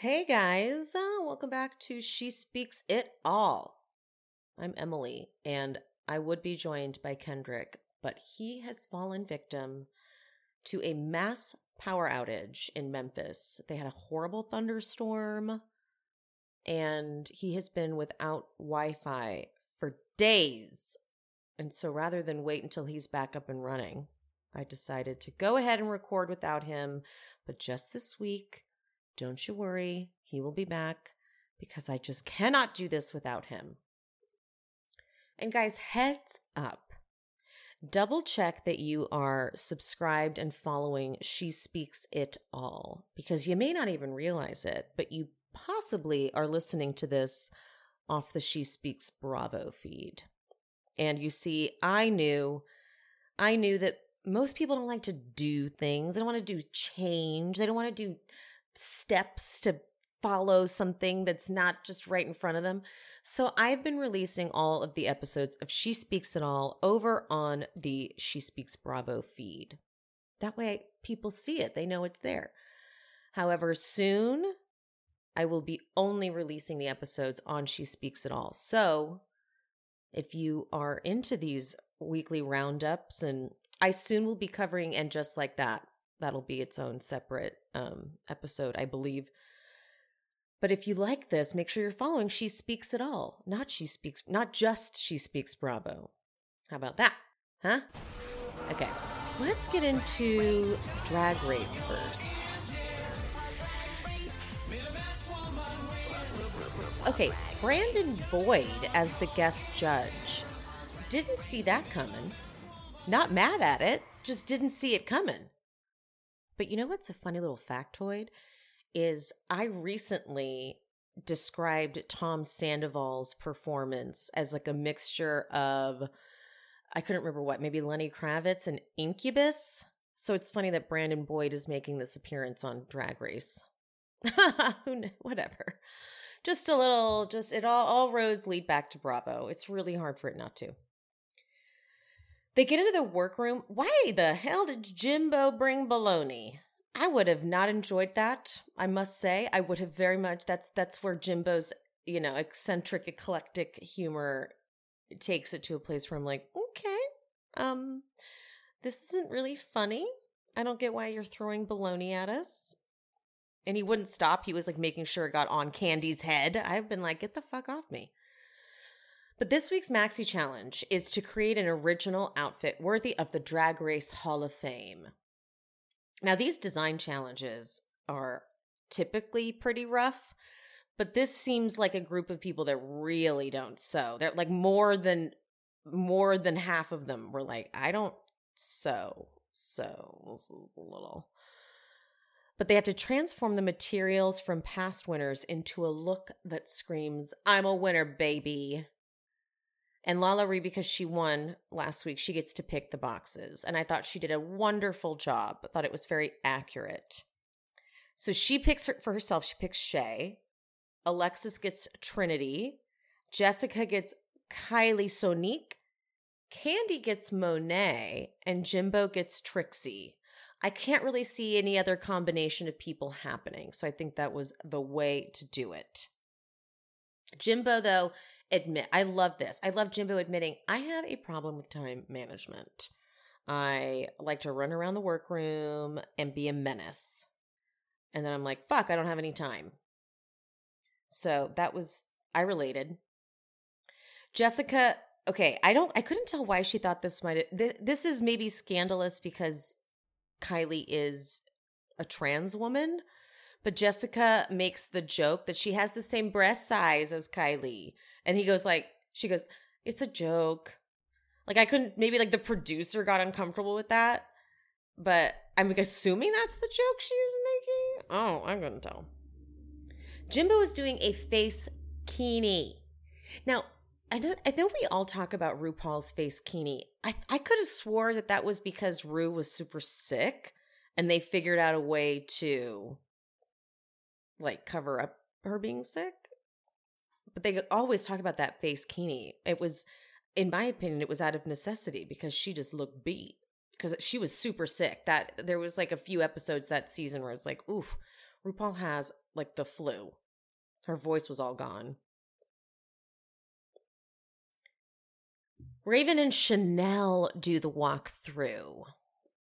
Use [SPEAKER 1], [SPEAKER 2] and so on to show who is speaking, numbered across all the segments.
[SPEAKER 1] Hey guys, uh, welcome back to She Speaks It All. I'm Emily, and I would be joined by Kendrick, but he has fallen victim to a mass power outage in Memphis. They had a horrible thunderstorm, and he has been without Wi Fi for days. And so rather than wait until he's back up and running, I decided to go ahead and record without him. But just this week, don't you worry, he will be back because I just cannot do this without him. And guys, heads up. Double check that you are subscribed and following She Speaks It All because you may not even realize it, but you possibly are listening to this off the She Speaks Bravo feed. And you see, I knew, I knew that most people don't like to do things. They don't want to do change. They don't want to do steps to follow something that's not just right in front of them. So I've been releasing all of the episodes of She Speaks It All over on the She Speaks Bravo feed. That way people see it, they know it's there. However, soon I will be only releasing the episodes on She Speaks It All. So if you are into these weekly roundups and I soon will be covering and just like that that'll be its own separate um, episode, I believe. But if you like this, make sure you're following She Speaks It All, not She Speaks, not just She Speaks Bravo. How about that? Huh? Okay, let's get into Drag Race first. Okay, Brandon Boyd as the guest judge. Didn't see that coming. Not mad at it, just didn't see it coming. But you know what's a funny little factoid? Is I recently described Tom Sandoval's performance as like a mixture of I couldn't remember what, maybe Lenny Kravitz and Incubus. So it's funny that Brandon Boyd is making this appearance on Drag Race. Whatever. Just a little, just it all, all roads lead back to Bravo. It's really hard for it not to. They get into the workroom. Why the hell did Jimbo bring baloney? I would have not enjoyed that. I must say, I would have very much. That's that's where Jimbo's you know eccentric, eclectic humor takes it to a place where I'm like, okay, um, this isn't really funny. I don't get why you're throwing baloney at us. And he wouldn't stop. He was like making sure it got on Kandy's head. I've been like, get the fuck off me. But this week's Maxi Challenge is to create an original outfit worthy of the Drag Race Hall of Fame. Now, these design challenges are typically pretty rough, but this seems like a group of people that really don't sew. They're like more than more than half of them were like, I don't sew, so a little. But they have to transform the materials from past winners into a look that screams, I'm a winner, baby. And LaLaRi, because she won last week, she gets to pick the boxes. And I thought she did a wonderful job. I thought it was very accurate. So she picks her for herself, she picks Shea. Alexis gets Trinity. Jessica gets Kylie Sonique. Kandy gets Monet. And Jimbo gets Trixie. I can't really see any other combination of people happening. So I think that was the way to do it. Jimbo, though, admit I love this. I love Jimbo admitting I have a problem with time management. I like to run around the workroom and be a menace. And then I'm like, fuck, I don't have any time. So that was I related. Jessica, okay, I don't I couldn't tell why she thought this might this, this is maybe scandalous because Kylie is a trans woman, but Jessica makes the joke that she has the same breast size as Kylie. And he goes like, she goes, it's a joke. Like I couldn't, maybe like the producer got uncomfortable with that, but I'm like assuming that's the joke she was making. Oh, I'm gonna tell. Jimbo is doing a face kini. Now, I know I know we all talk about RuPaul's face kini. I I could have swore that that was because Ru was super sick, and they figured out a way to like cover up her being sick but they always talk about that face Kini. It was, in my opinion, it was out of necessity because she just looked beat because she was super sick. That there was like a few episodes that season where it's like, oof, RuPaul has like the flu. Her voice was all gone. Raven and Chanel do the walkthrough.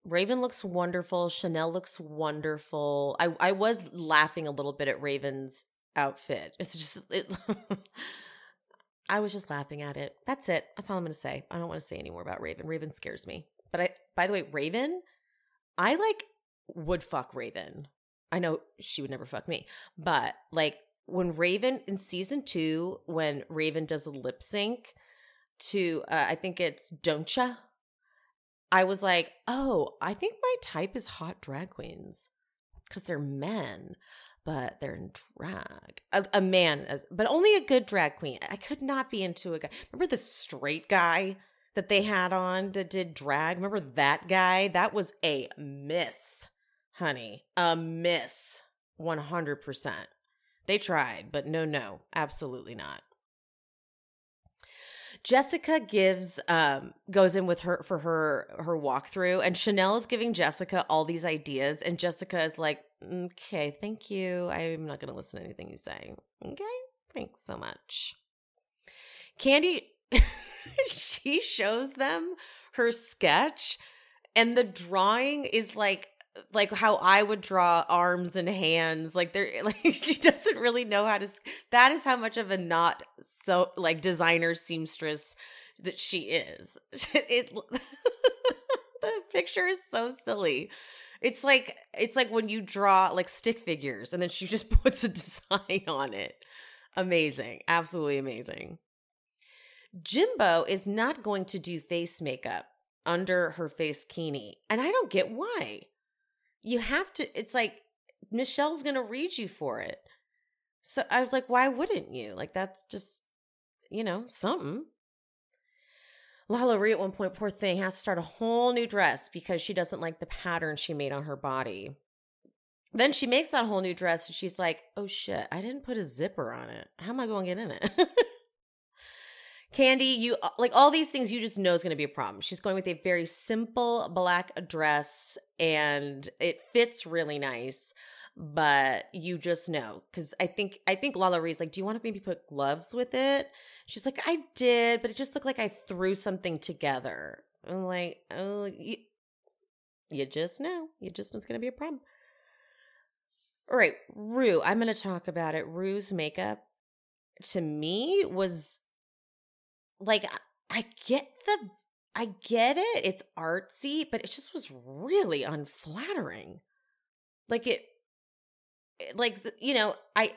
[SPEAKER 1] Raven looks wonderful. Chanel looks wonderful. I I was laughing a little bit at Raven's outfit. It's just it I was just laughing at it. That's it. That's all I'm going to say. I don't want to say any more about Raven. Raven scares me. But I by the way, Raven, I like would fuck Raven. I know she would never fuck me, but like when Raven in season 2 when Raven does a lip sync to uh, I think it's Don't I was like, oh, I think my type is hot drag queens because they're men, but they're in drag. A, a, man, but only a good drag queen. I could not be into a guy. Remember the straight guy that they had on that did drag? Remember that guy? That was a miss, honey. A miss. 100%. They tried, but no, no, absolutely not. Jessica gives um goes in with her for her her walkthrough and Chanel is giving Jessica all these ideas and Jessica is like, "Okay, thank you. I'm not going to listen to anything you say." Okay? Thanks so much. Kandy, she shows them her sketch and the drawing is like like how I would draw arms and hands. Like there, like she doesn't really know how to. That is how much of a not so like designer seamstress that she is. It the picture is so silly. It's like it's like when you draw like stick figures and then she just puts a design on it. Amazing, absolutely amazing. Jimbo is not going to do face makeup under her face kini, and I don't get why you have to it's like Michelle's going to read you for it. So I was like, why wouldn't you? Like that's just, you know, something. LaLaRi at one point, poor thing, has to start a whole new dress because she doesn't like the pattern she made on her body. Then she makes that whole new dress and she's like, oh shit, I didn't put a zipper on it. How am I going to get in it? Kandy, you like all these things you just know is going to be a problem. She's going with a very simple black dress and it fits really nice, but you just know cuz I think I think LaLaRi's like, "Do you want to maybe put gloves with it?" She's like, "I did, but it just looked like I threw something together." I'm like, "Oh, you, you just know. You just know it's going to be a problem." All right, Ru, I'm going to talk about it. Ru's makeup to me was like I get the I get it. It's artsy, but it just was really unflattering. Like it like you know i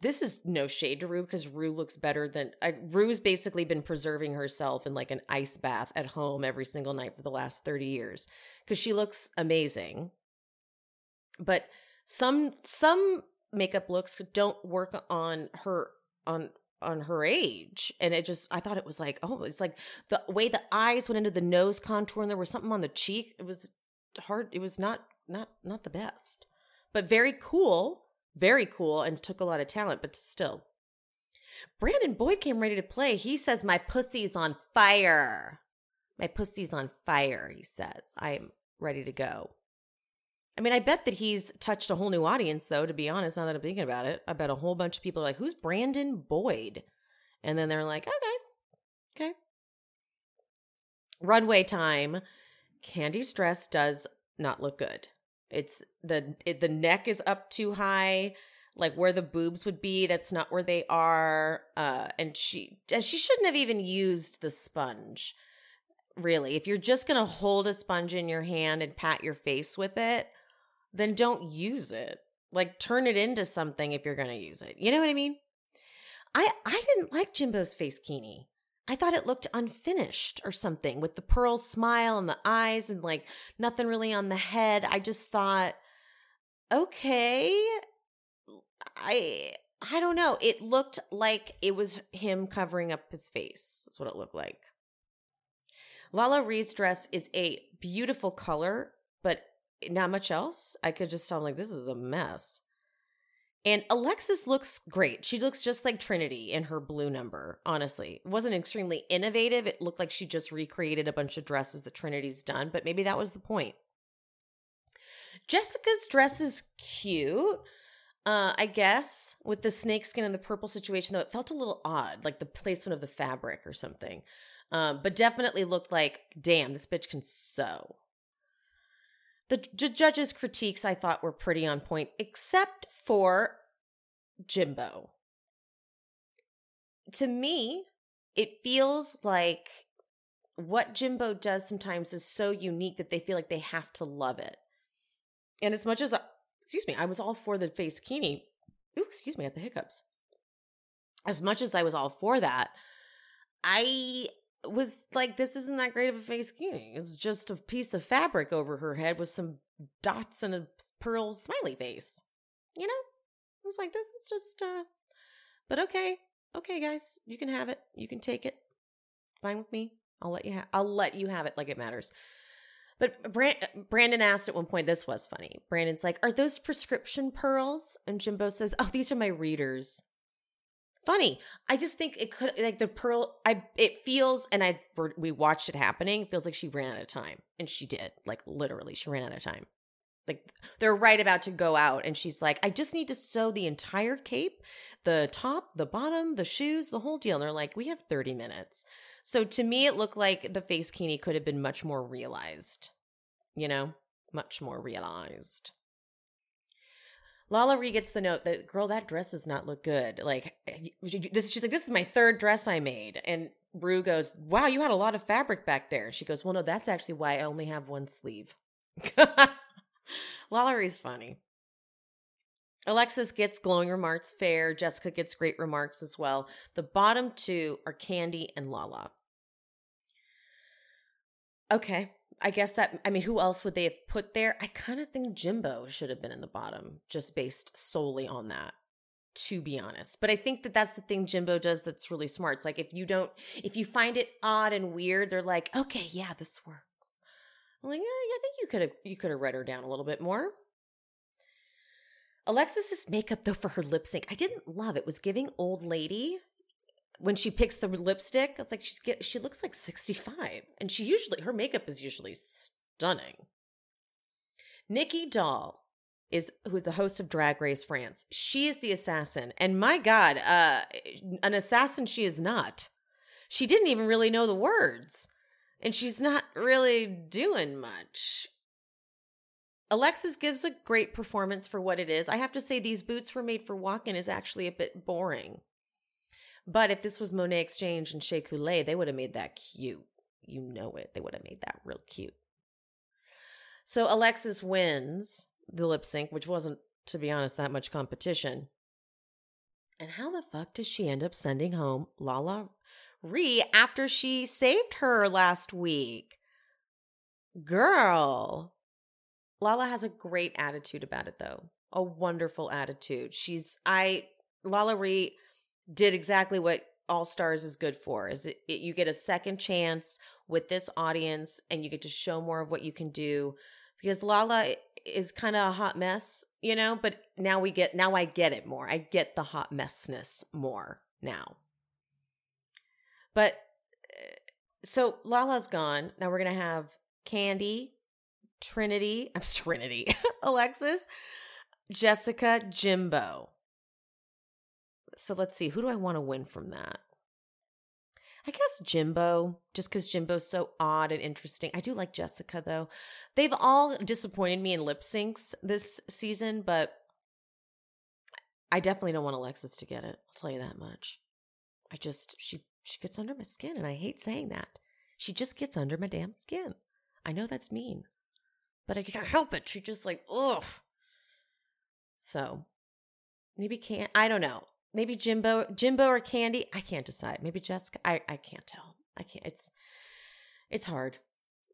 [SPEAKER 1] this is no shade to ru because ru looks better than uh, ru's basically been preserving herself in like an ice bath at home every single night for the last 30 years because she looks amazing. But some some makeup looks don't work on her on on her age and it just i thought it was like oh it's like the way the eyes went into the nose contour and there was something on the cheek it was hard it was not not not the best but very cool very cool and took a lot of talent but still brandon boyd came ready to play he says my pussy's on fire my pussy's on fire he says i'm ready to go I mean, I bet that he's touched a whole new audience, though, to be honest, now that I'm thinking about it. I bet a whole bunch of people are like, who's Brandon Boyd? And then they're like, okay, okay. Runway time. Kandy's dress does not look good. It's the it, the neck is up too high, like where the boobs would be. That's not where they are. Uh, and she and she shouldn't have even used the sponge. Really, if you're just gonna hold a sponge in your hand and pat your face with it, then don't use it. Like turn it into something if you're going to use it. You know what I mean? I I didn't like Jimbo's face kini. I thought it looked unfinished or something with the pearl smile and the eyes and like nothing really on the head. I just thought okay, I I don't know. It looked like it was him covering up his face. That's what it looked like. LaLaRi's dress is a beautiful color, but not much else. I could just tell, I'm like, this is a mess. And Alexis looks great. She looks just like Trinity in her blue number, honestly. It wasn't extremely innovative. It looked like she just recreated a bunch of dresses that Trinity's done, but maybe that was the point. Jessica's dress is cute, Uh, I guess with the snakeskin and the purple situation, though, it felt a little odd, like the placement of the fabric or something. Um, but definitely looked like, damn, this bitch can sew. The j- judges' critiques I thought were pretty on point, except for Jimbo. To me, it feels like what Jimbo does sometimes is so unique that they feel like they have to love it. And as much as, I, excuse me, I was all for the face kini. Ooh, excuse me, at the hiccups. As much as I was all for that, I was like, this isn't that great of a face kini. It's just a piece of fabric over her head with some dots and a pearl smiley face. You know? I was like, this is just, uh, but okay. Okay, guys, you can have it. You can take it. Fine with me. I'll let you have. I'll let you have it like it matters. But Brandon asked at one point, this was funny. Brandon's like, Are those prescription pearls? And Jimbo says, Oh, these are my readers. Funny. I just think it could, like the pearl, I, it feels, and I, we watched it happening, it feels like she ran out of time. And she did. Like literally, she ran out of time. Like they're right about to go out, and she's like, I just need to sew the entire cape, the top, the bottom, the shoes, the whole deal. And they're like, We have 30 minutes. So to me, it looked like the face kini could have been much more realized, you know, much more realized. Lala Ri gets the note that girl, that dress does not look good. Like this, she's like, this is my third dress I made, and Ru goes, "Wow, you had a lot of fabric back there." She goes, "Well, no, that's actually why I only have one sleeve." Lala Ri's funny. Alexis gets glowing remarks fair. Jessica gets great remarks as well. The bottom two are Kandy and Lala. Okay. I guess that, I mean, who else would they have put there? I kind of think Jimbo should have been in the bottom, just based solely on that, to be honest. But I think that that's the thing Jimbo does that's really smart. It's like if you don't, if you find it odd and weird, they're like, okay, yeah, this works. I'm like, yeah, I think you could have, you could have read her down a little bit more. Alexis's makeup, though, for her lip sync, I didn't love. It was giving old lady when she picks the lipstick. It's like she's get, she looks like sixty five, and she usually her makeup is usually stunning. Nicky Doll is who's the host of Drag Race France. She is the assassin, and my God, uh, an assassin she is not. She didn't even really know the words, and she's not really doing much. Alexis gives a great performance for what it is. I have to say, these boots were made for walking is actually a bit boring. But if this was Monét X Change and Shea Coulee, they would have made that cute. You know it. They would have made that real cute. So Alexis wins the lip sync, which wasn't, to be honest, that much competition. And how the fuck does she end up sending home Lala Ri after she saved her last week? Girl. Lala has a great attitude about it though. A wonderful attitude. She's I Lala Ri did exactly what All Stars is good for. Is it, it, you get a second chance with this audience and you get to show more of what you can do because Lala is kind of a hot mess, you know, but now we get now I get it more. I get the hot messness more now. But eh, so Lala's gone. Now we're going to have Kandy, Trinity, I'm Trinity, Alexis, Jessica, Jimbo. So let's see, who do I want to win from that? I guess Jimbo, just because Jimbo's so odd and interesting. I do like Jessica though. They've all disappointed me in lip syncs this season, but I definitely don't want Alexis to get it. I'll tell you that much. I just she she gets under my skin, and I hate saying that. She just gets under my damn skin. I know that's mean, but I can't help it. She just like ugh. So maybe can't. I don't know maybe Jimbo, Jimbo or Kandy. I can't decide. Maybe Jessica. I I can't tell. I can't. It's it's hard.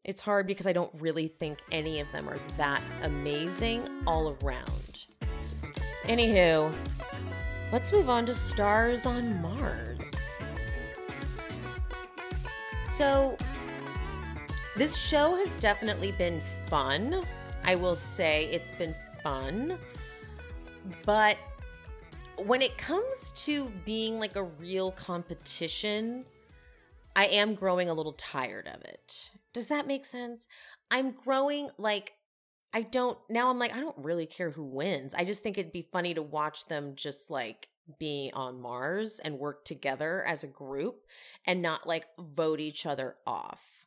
[SPEAKER 1] It's hard because I don't really think any of them are that amazing all around. Anywho, let's move on to stars on Mars. So, this show has definitely been fun. I will say it's been fun. But when it comes to being like a real competition, I am growing a little tired of it. Does that make sense? I'm growing like I don't now I'm like I don't really care who wins. I just think it'd be funny to watch them just like be on Mars and work together as a group and not like vote each other off.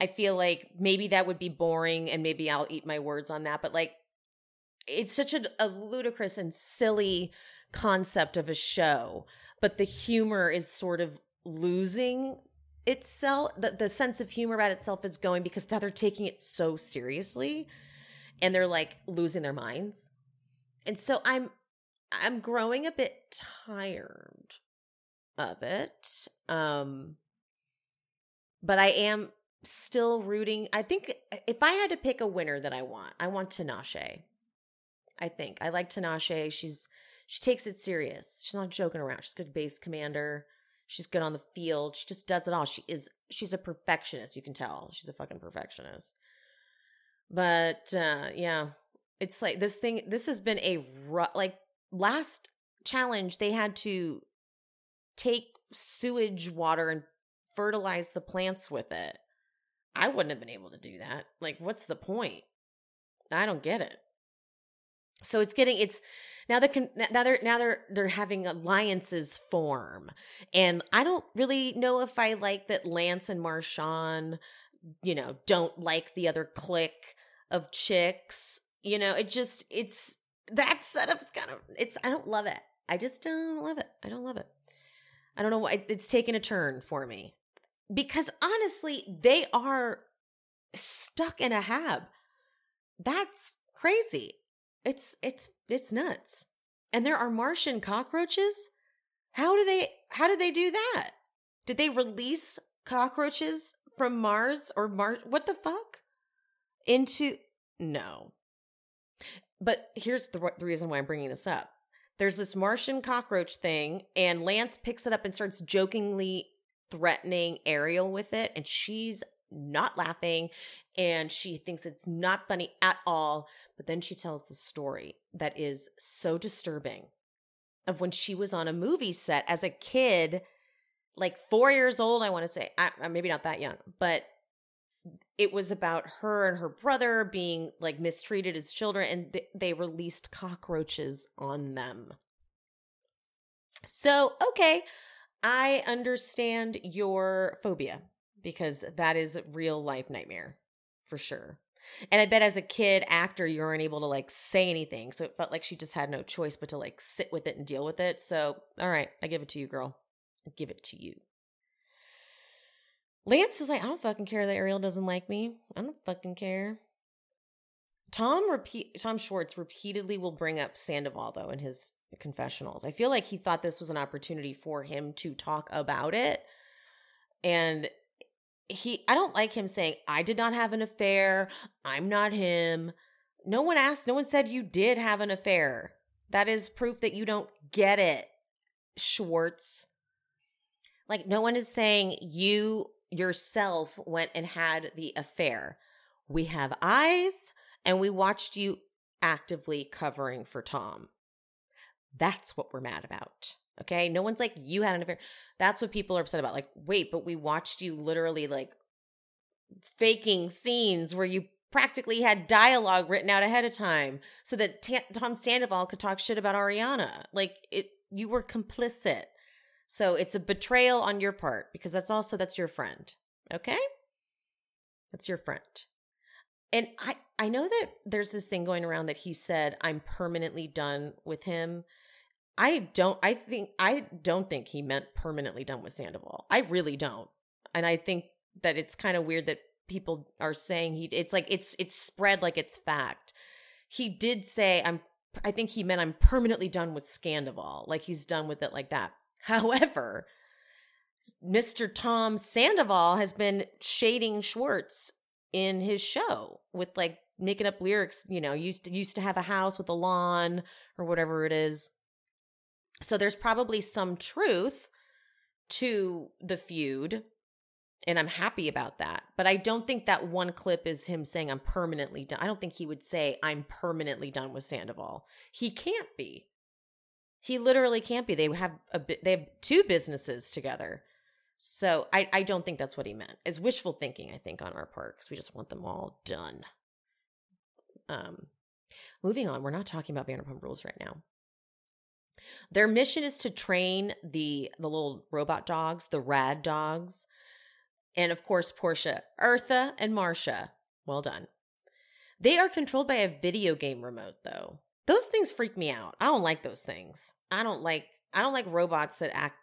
[SPEAKER 1] I feel like maybe that would be boring and maybe I'll eat my words on that, but like it's such a, a ludicrous and silly concept of a show, but the humor is sort of losing itself the, the sense of humor about itself is going because now they're taking it so seriously and they're like losing their minds. And so i'm i'm growing a bit tired of it um but i am still rooting. I think if i had to pick a winner that i want i want tinashe. I think. I like tinashe. She's she takes it serious she's not joking around she's a good base commander She's good on the field. She just does it all. She is she's a perfectionist, you can tell. She's a fucking perfectionist. But uh yeah, it's like this thing this has been a like last challenge they had to take sewage water and fertilize the plants with it. I wouldn't have been able to do that. Like what's the point? I don't get it so it's getting it's now they're now they're now they're they're having alliances form. And i don't really know if i like that lance and marshawn you know don't like the other clique of chicks. You know it just it's that setup's kind of it's i don't love it. I just don't love it. I don't love it. I don't know why it's taken a turn for me. Because honestly they are stuck in a hab. That's crazy it's it's it's nuts. And there are Martian cockroaches? How do they how did they do that? Did they release cockroaches from Mars or Mars what the fuck? Into no. But here's the, the reason why I'm bringing this up. There's this Martian cockroach thing, and Lance picks it up and starts jokingly threatening Ariel with it, and she's not laughing and she thinks it's not funny at all. But then she tells the story that is so disturbing of when she was on a movie set as a kid, like four years old, I want to say, I, uh, maybe not that young, but it was about her and her brother being like mistreated as children and th- they released cockroaches on them. So, okay, I understand your phobia because that is real life nightmare for sure. And I bet as a kid actor, you weren't able to like say anything. So it felt like she just had no choice but to like sit with it and deal with it. So, all right, I give it to you, girl. I give it to you. Lance is like, I don't fucking care that Ariel doesn't like me. I don't fucking care. Tom repeat Tom Schwartz repeatedly will bring up Sandoval though in his confessionals. I feel like he thought this was an opportunity for him to talk about it. And he I don't like him saying I did not have an affair. I'm not him. No one asked, no one said you did have an affair. That is proof that you don't get it, Schwartz. Like no one is saying you yourself went and had the affair. We have eyes and we watched you actively covering for Tom. That's what we're mad about. Okay. No one's like, you had an affair. That's what people are upset about. Like, wait, but we watched you literally like faking scenes where you practically had dialogue written out ahead of time so that T- Tom Sandoval could talk shit about Ariana. Like, it, you were complicit. So it's a betrayal on your part because that's also, that's your friend. Okay. That's your friend. And I, I know that there's this thing going around that he said, I'm permanently done with him. I don't I think I don't think he meant permanently done with Sandoval. I really don't. And I think that it's kind of weird that people are saying he it's like it's it's spread like it's fact. He did say I'm I think he meant I'm permanently done with Scandoval. Like he's done with it like that. However, Mr. Tom Sandoval has been shading Schwartz in his show with like making up lyrics, you know, used to used to have a house with a lawn or whatever it is. So there's probably some truth to the feud. And I'm happy about that. But I don't think that one clip is him saying, I'm permanently done. I don't think he would say, I'm permanently done with Sandoval. He can't be. He literally can't be. They have a they have two businesses together. So I, I don't think that's what he meant. It's wishful thinking, I think, on our part, because we just want them all done. Um, moving on, we're not talking about Vanderpump Rules right now. Their mission is to train the the little robot dogs, the rad dogs, and of course Porsha, Eartha, and Marcia. Well done. They are controlled by a video game remote, though. Those things freak me out. I don't like those things. I don't like I don't like robots that act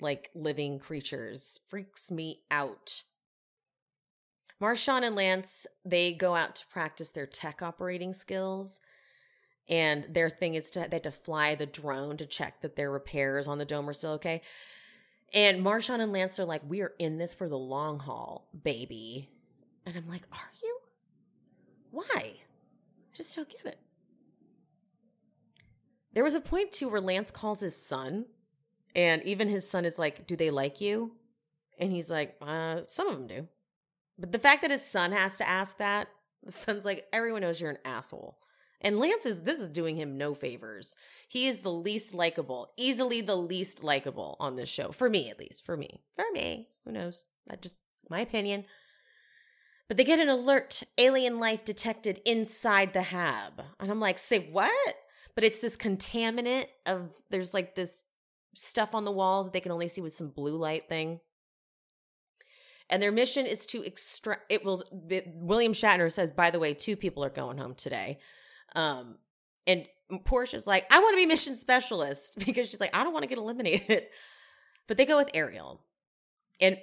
[SPEAKER 1] like living creatures. Freaks me out. Marshawn and Lance, they go out to practice their tech operating skills. And their thing is to they have to fly the drone to check that their repairs on the dome are still okay. And Marshawn and Lance are like, we are in this for the long haul, baby. And I'm like, are you? Why? I just don't get it. There was a point too where Lance calls his son, and even his son is like, Do they like you? And he's like, uh, Some of them do. But the fact that his son has to ask that, the son's like, Everyone knows you're an asshole. And Lance is, this is doing him no favors. He is the least likable, easily the least likable on this show. For me, at least. For me. For me. Who knows? That just, my opinion. But they get an alert alien life detected inside the hab. And I'm like, say what? But it's this contaminant of, there's like this stuff on the walls that they can only see with some blue light thing. And their mission is to extract, it will, William Shatner says, by the way, two people are going home today. Um, and Porsha's like, I want to be mission specialist because she's like, I don't want to get eliminated. But they go with Ariel. And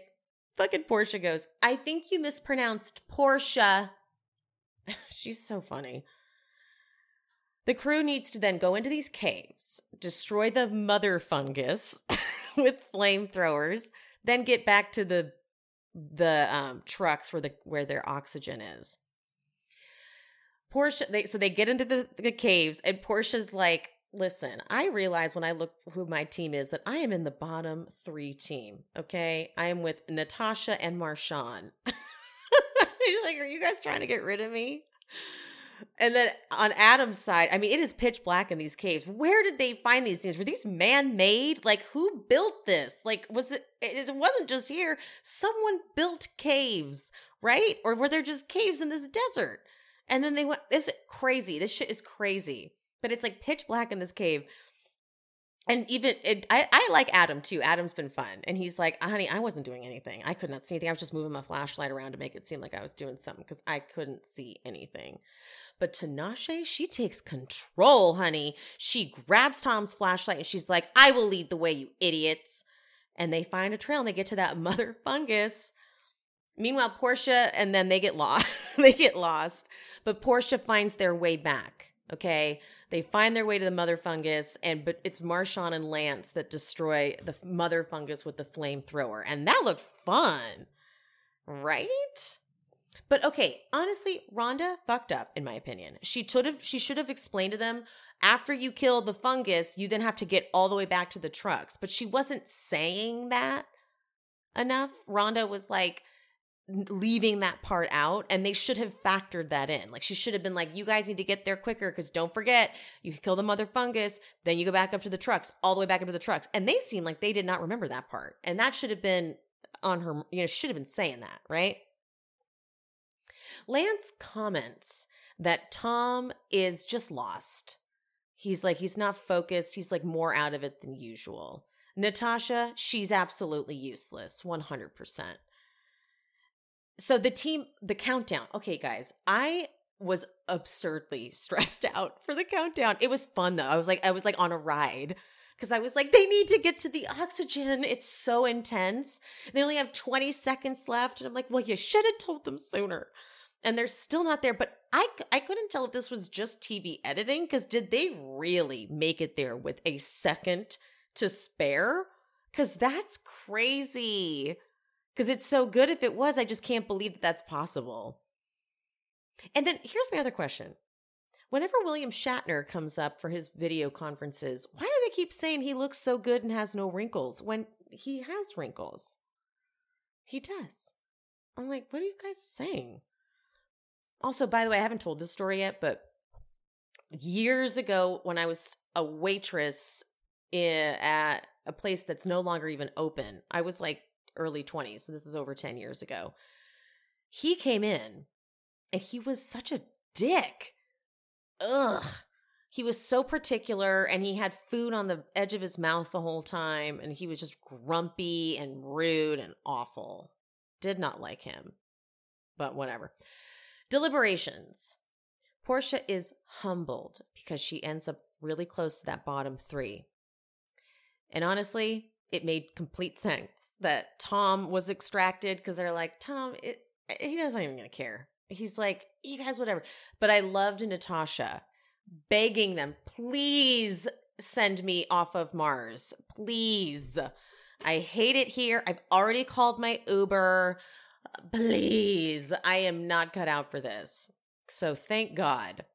[SPEAKER 1] fucking Porsha goes, I think you mispronounced Porsha. she's so funny. The crew needs to then go into these caves, destroy the mother fungus with flamethrowers, then get back to the the um, trucks where the where their oxygen is. Porsha, they, so they get into the, the caves, and Porsha's like, listen, I realize when I look who my team is that I am in the bottom three team. Okay. I am with Natasha and Marshawn. She's like, Are you guys trying to get rid of me? And then on Adam's side, I mean, it is pitch black in these caves. Where did they find these things? Were these man made? Like, who built this? Like, was it, it wasn't just here. Someone built caves, right? Or were there just caves in this desert? And then they went, this is crazy. This shit is crazy. But it's like pitch black in this cave. And even it, I, I like Adam too. Adam's been fun. And he's like, honey, I wasn't doing anything. I could not see anything. I was just moving my flashlight around to make it seem like I was doing something because I couldn't see anything. But Tinashe, she takes control, honey. She grabs Tom's flashlight and she's like, I will lead the way, you idiots. And they find a trail and they get to that mother fungus. Meanwhile, Porsha and then they get lost. they get lost. But Porsha finds their way back. Okay. They find their way to the mother fungus, and but it's Marshawn and Lance that destroy the mother fungus with the flamethrower. And that looked fun. Right? But okay, honestly, Ronda fucked up, in my opinion. She should have she should have explained to them after you kill the fungus, you then have to get all the way back to the trucks. But she wasn't saying that enough. Ronda was like, leaving that part out and they should have factored that in. Like she should have been like you guys need to get there quicker because don't forget you kill the mother fungus then you go back up to the trucks all the way back up to the trucks. And they seem like they did not remember that part and that should have been on her you know should have been saying that right? Lance comments that tom is just lost. He's like he's not focused he's like more out of it than usual. Natasha she's absolutely useless 100% so the team the countdown okay guys i was absurdly stressed out for the countdown. It was fun though. I was like i was like on a ride because i was like they need to get to the oxygen. It's so intense. They only have 20 seconds left and i'm like well you should have told them sooner. And they're still not there but i i couldn't tell if this was just tv editing because did they really make it there with a second to spare? Because that's crazy because it's so good. If it was, I just can't believe that that's possible. And then here's my other question. Whenever William Shatner comes up for his video conferences, why do they keep saying he looks so good and has no wrinkles when he has wrinkles? He does. I'm like, what are you guys saying? Also, by the way, I haven't told this story yet, but years ago when I was a waitress at a place that's no longer even open, I was like early 20s. So this is over 10 years ago. He came in and he was such a dick. ugh. He was so particular and he had food on the edge of his mouth the whole time and he was just grumpy and rude and awful. Did not like him. But whatever. Deliberations. Porsha is humbled because she ends up really close to that bottom three. And honestly, it made complete sense that Tom was extracted because they're like, Tom, it, he doesn't even gonna care. He's like, you guys, whatever. But I loved Natasha begging them, please send me off of Mars. Please. I hate it here. I've already called my Uber. Please. I am not cut out for this. So thank God.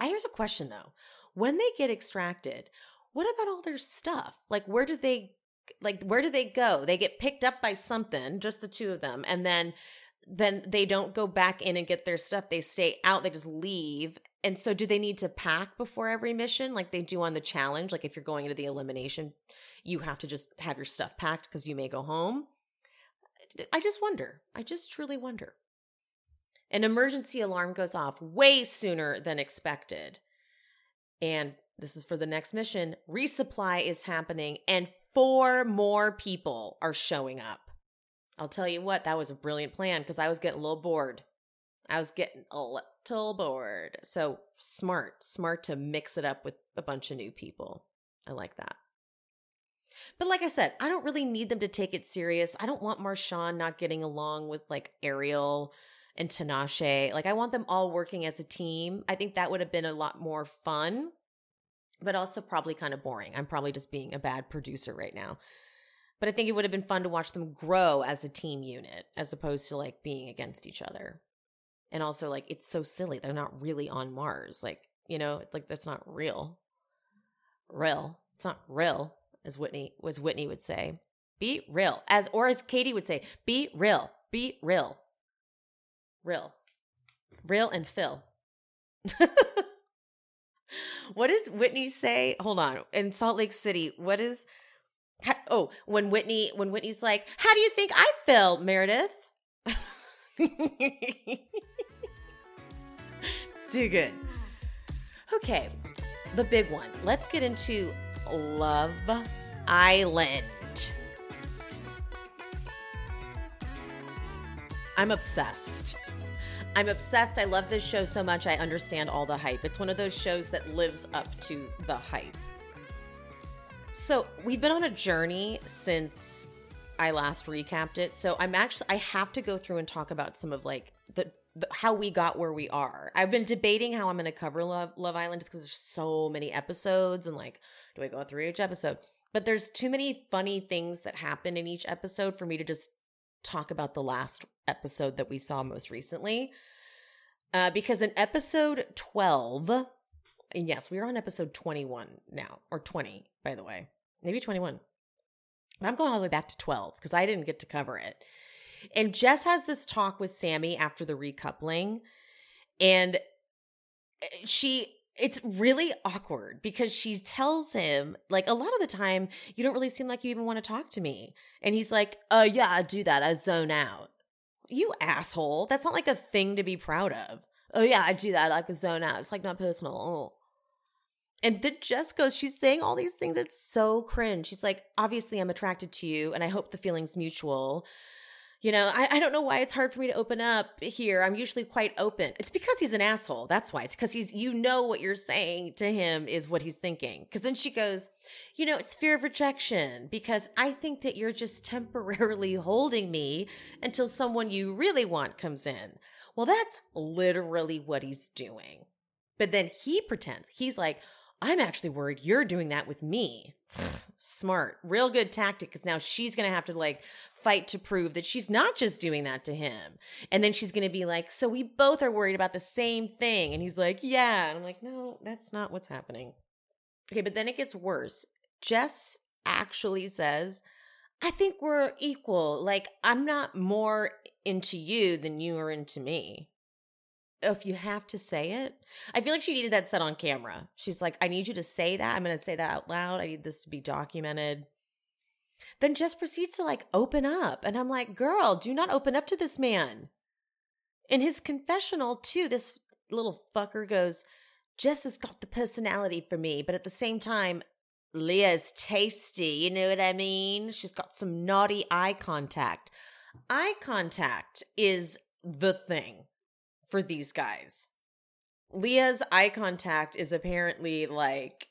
[SPEAKER 1] Here's a question though. When they get extracted, what about all their stuff? Like where do they like where do they go? They get picked up by something, just the two of them, and then then they don't go back in and get their stuff. They stay out, they just leave. And so do they need to pack before every mission like they do on the challenge? Like if you're going into the elimination, you have to just have your stuff packed because you may go home. I just wonder. I just truly wonder. An emergency alarm goes off way sooner than expected. And this is for the next mission. Resupply is happening, and four more people are showing up. I'll tell you what, that was a brilliant plan because I was getting a little bored. I was getting a little bored. So smart, smart to mix it up with a bunch of new people. I like that. But like I said, I don't really need them to take it serious. I don't want Marshawn not getting along with like Ariel and Tinashe. Like I want them all working as a team. I think that would have been a lot more fun, but also probably kind of boring. I'm probably just being a bad producer right now. But I think it would have been fun to watch them grow as a team unit as opposed to like being against each other. And also like it's so silly. They're not really on Mars. Like, you know, like that's not real. Real. It's not real, as Whitney was Whitney would say. Be real. As or as Katie would say, be real. Be real. Real. Real and Phil. what does Whitney say? Hold on. In Salt Lake City, what is oh, when Whitney when Whitney's like, "How do you think I feel, Meredith?" it's too good. Okay, the big one. Let's get into Love Island. I'm obsessed. I'm obsessed. I love this show so much. I understand all the hype. It's one of those shows that lives up to the hype. So we've been on a journey since I last recapped it. So I'm actually I have to go through and talk about some of like the, the how we got where we are. I've been debating how I'm going to cover Love Love Island just because there's so many episodes and like do I go through each episode? But there's too many funny things that happen in each episode for me to just talk about the last episode that we saw most recently. Uh, because in episode 12, and yes, we are on episode 21 now, or 20, by the way, maybe 21. But I'm going all the way back to 12 because I didn't get to cover it. And Jess has this talk with Sammy after the recoupling, and eh, she it's really awkward because she tells him like a lot of the time you don't really seem like you even want to talk to me and he's like uh yeah i do that i zone out you asshole that's not like a thing to be proud of oh yeah i do that I like a zone out it's like not personal oh. And then Jess goes, she's saying all these things. It's so cringe. She's like, obviously, I'm attracted to you, and I hope the feeling's mutual. You know, I, I don't know why it's hard for me to open up here. I'm usually quite open. It's because he's an asshole. That's why. It's because he's, you know, what you're saying to him is what he's thinking. Because then she goes, you know, it's fear of rejection because I think that you're just temporarily holding me until someone you really want comes in. Well, that's literally what he's doing. But then he pretends, he's like, I'm actually worried you're doing that with me. Smart. Real good tactic because now she's going to have to like fight to prove that she's not just doing that to him. And then she's going to be like, So we both are worried about the same thing. And he's like, Yeah. And I'm like, No, that's not what's happening. Okay, but then it gets worse. Jess actually says, I think we're equal. Like, I'm not more into you than you are into me if you have to say it. I feel like she needed that said on camera. She's like, I need you to say that. I'm going to say that out loud. I need this to be documented. Then Jess proceeds to like open up. And I'm like, girl, do not open up to this man. In his confessional, too, this little fucker goes, Jess has got the personality for me, but at the same time, Leah's tasty. You know what I mean? She's got some naughty eye contact. Eye contact is the thing for these guys. Leah's eye contact is apparently like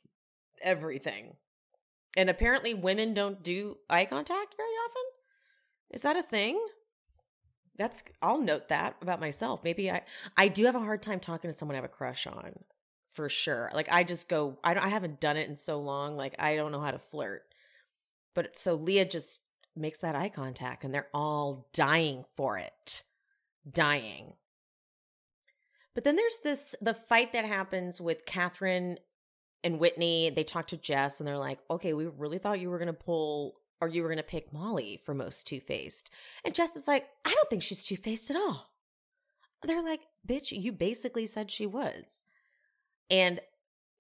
[SPEAKER 1] everything. And apparently women don't do eye contact very often. Is that a thing? That's I'll note that about myself. Maybe I I do have a hard time talking to someone I have a crush on. For sure. Like I just go I don't I haven't done it in so long like I don't know how to flirt. But so Leah just makes that eye contact and they're all dying for it. Dying. But then there's this the fight that happens with Catherine and Whitney. They talk to Jess and they're like, okay, we really thought you were gonna pull or you were gonna pick Molly for most two faced. And Jess is like, I don't think she's two faced at all. They're like, bitch, you basically said she was. And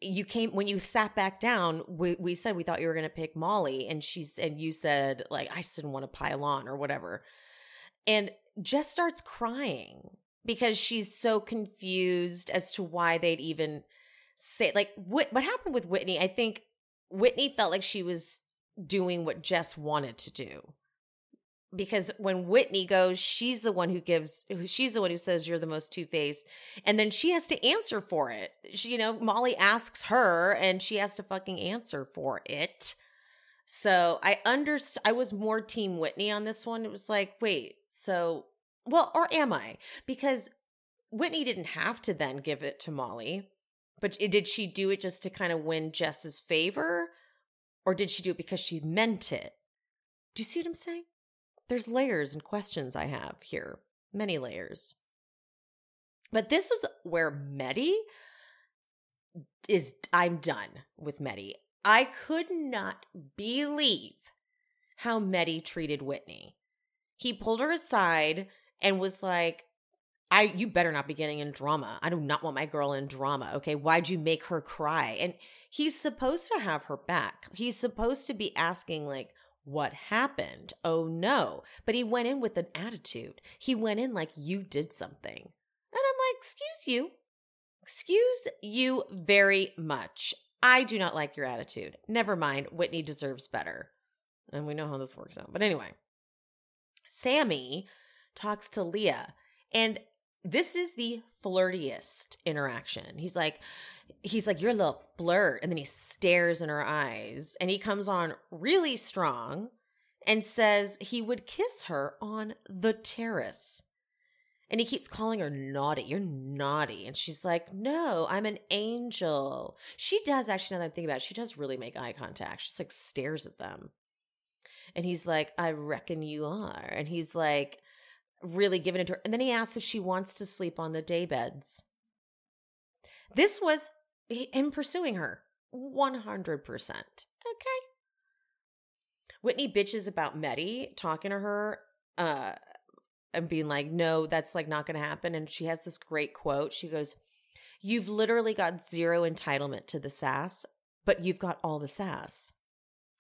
[SPEAKER 1] you came when you sat back down we, we said we thought you were going to pick molly and she said you said like i just didn't want to pile on or whatever and jess starts crying because she's so confused as to why they'd even say like what what happened with whitney i think whitney felt like she was doing what jess wanted to do because when Whitney goes, she's the one who gives, she's the one who says you're the most two faced. And then she has to answer for it. She, you know, Molly asks her and she has to fucking answer for it. So I underst I was more team Whitney on this one. It was like, wait, so, well, or am I? Because Whitney didn't have to then give it to Molly, but did she do it just to kind of win Jess's favor? Or did she do it because she meant it? Do you see what I'm saying? there's layers and questions I have here, many layers. But this is where Mehdi is I'm done with Mehdi. I could not believe how Mehdi treated Whitney. He pulled her aside and was like, I you better not be getting in drama. I do not want my girl in drama. Okay. Why'd you make her cry? And he's supposed to have her back. He's supposed to be asking, like, what happened? Oh no. But he went in with an attitude. He went in like you did something. And I'm like, excuse you. Excuse you very much. I do not like your attitude. Never mind. Whitney deserves better. And we know how this works out. But anyway, Sammy talks to Leah. And this is the flirtiest interaction. He's like, he's like, You're a little flirt. And then he stares in her eyes and he comes on really strong and says he would kiss her on the terrace. And he keeps calling her naughty. You're naughty. And she's like, No, I'm an angel. She does actually, now that I'm thinking about it, she does really make eye contact. She just like stares at them. And he's like, I reckon you are. And he's like, really giving it to her. And then he asks if she wants to sleep on the day beds. This was him pursuing her 100%. Okay. Whitney bitches about Mehdi talking to her uh, and being like, no, that's like not going to happen. And she has this great quote. She goes, You've literally got zero entitlement to the sass, but you've got all the sass.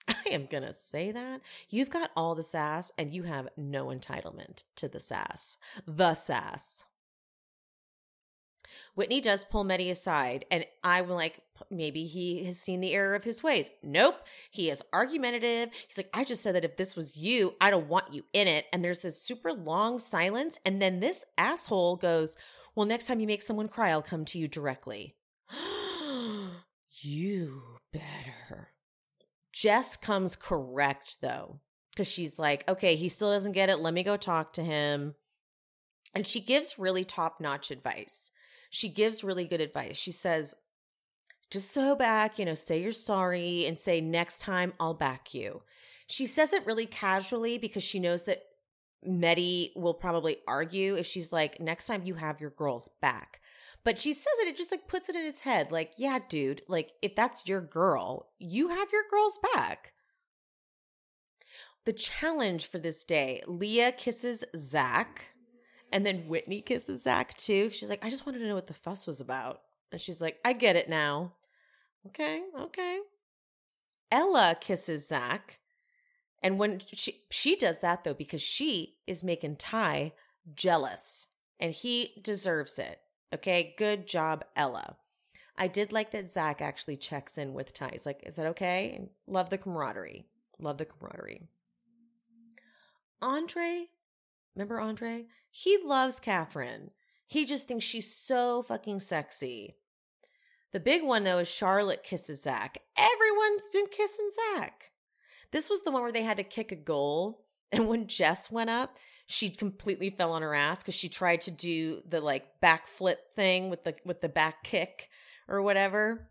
[SPEAKER 1] I am going to say that. You've got all the sass and you have no entitlement to the sass. The sass. Whitney does pull Mehdi aside, and I'm like, maybe he has seen the error of his ways. Nope. He is argumentative. He's like, I just said that if this was you, I don't want you in it. And there's this super long silence. And then this asshole goes, Well, next time you make someone cry, I'll come to you directly. you better. Jess comes correct, though, because she's like, Okay, he still doesn't get it. Let me go talk to him. And she gives really top notch advice she gives really good advice. She says, just so back, you know, say you're sorry and say, next time I'll back you. She says it really casually because she knows that Mehdi will probably argue if she's like, next time you have your girl's back. But she says it, it just like puts it in his head, like, yeah, dude, like if that's your girl, you have your girl's back. The challenge for this day Leah kisses Zach and then Whitney kisses Zach too. She's like, I just wanted to know what the fuss was about. And she's like, I get it now. Okay, okay. Ella kisses Zach. And when she she does that though, because she is making Ty jealous. And he deserves it. Okay, good job, Ella. I did like that Zach actually checks in with Ty. He's like, is that okay? Love the camaraderie. Love the camaraderie. Andre, remember Andre? He loves Catherine. He just thinks she's so fucking sexy. The big one though is Charlotte kisses Zach. Everyone's been kissing Zach. This was the one where they had to kick a goal. And when Jess went up, she completely fell on her ass because she tried to do the like backflip thing with the with the back kick or whatever.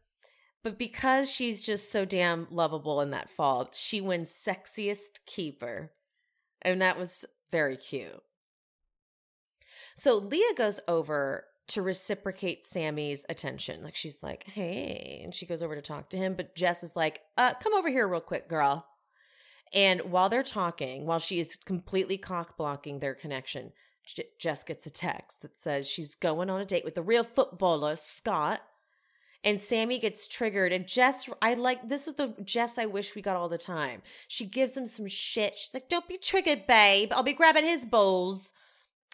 [SPEAKER 1] But because she's just so damn lovable in that fall, she wins sexiest keeper. And that was very cute. So Leah goes over to reciprocate Sammy's attention. Like she's like, hey, and she goes over to talk to him. But Jess is like, uh, come over here real quick, girl. And while they're talking, while she is completely cock blocking their connection, J- Jess gets a text that says she's going on a date with the real footballer, Scott. And Sammy gets triggered. And Jess, I like this is the Jess I wish we got all the time. She gives him some shit. She's like, Don't be triggered, babe. I'll be grabbing his bowls.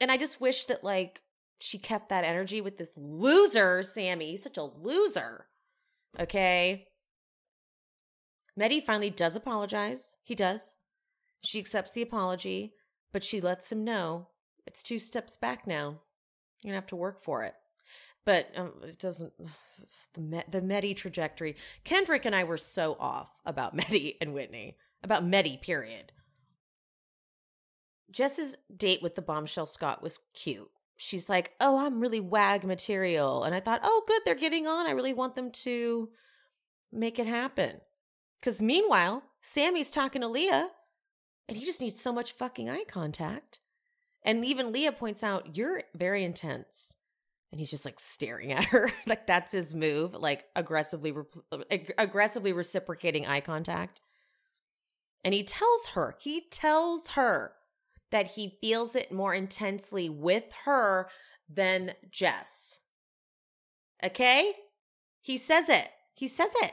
[SPEAKER 1] And I just wish that like she kept that energy with this loser, Sammy. He's such a loser. Okay. Mehdi finally does apologize. He does. She accepts the apology, but she lets him know it's two steps back now. You're gonna have to work for it. But um, it doesn't. The the Mehdi trajectory. Kendrick and I were so off about Mehdi and Whitney. About Mehdi, period. Jess's date with the bombshell Scott was cute. She's like, "Oh, I'm really wag material," and I thought, "Oh, good, they're getting on. I really want them to make it happen." Because meanwhile, Sammy's talking to Leah and he just needs so much fucking eye contact. And even Leah points out, You're very intense. And he's just like staring at her. like that's his move, like aggressively, uh, ag- aggressively reciprocating eye contact. And he tells her, he tells her that he feels it more intensely with her than Jess. Okay? He says it. He says it.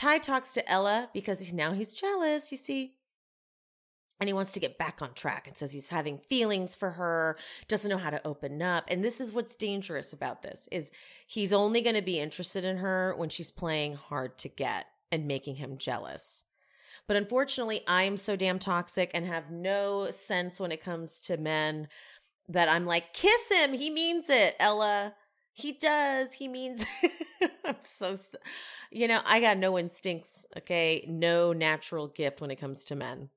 [SPEAKER 1] Ty talks to Ella because now he's jealous, you see. And he wants to get back on track and says he's having feelings for her, doesn't know how to open up. And this is what's dangerous about this is he's only going to be interested in her when she's playing hard to get and making him jealous. But unfortunately, I'm so damn toxic and have no sense when it comes to men that I'm like, kiss him. He means it, Ella. He does. He means I'm so, you know, I got no instincts, okay? No natural gift when it comes to men.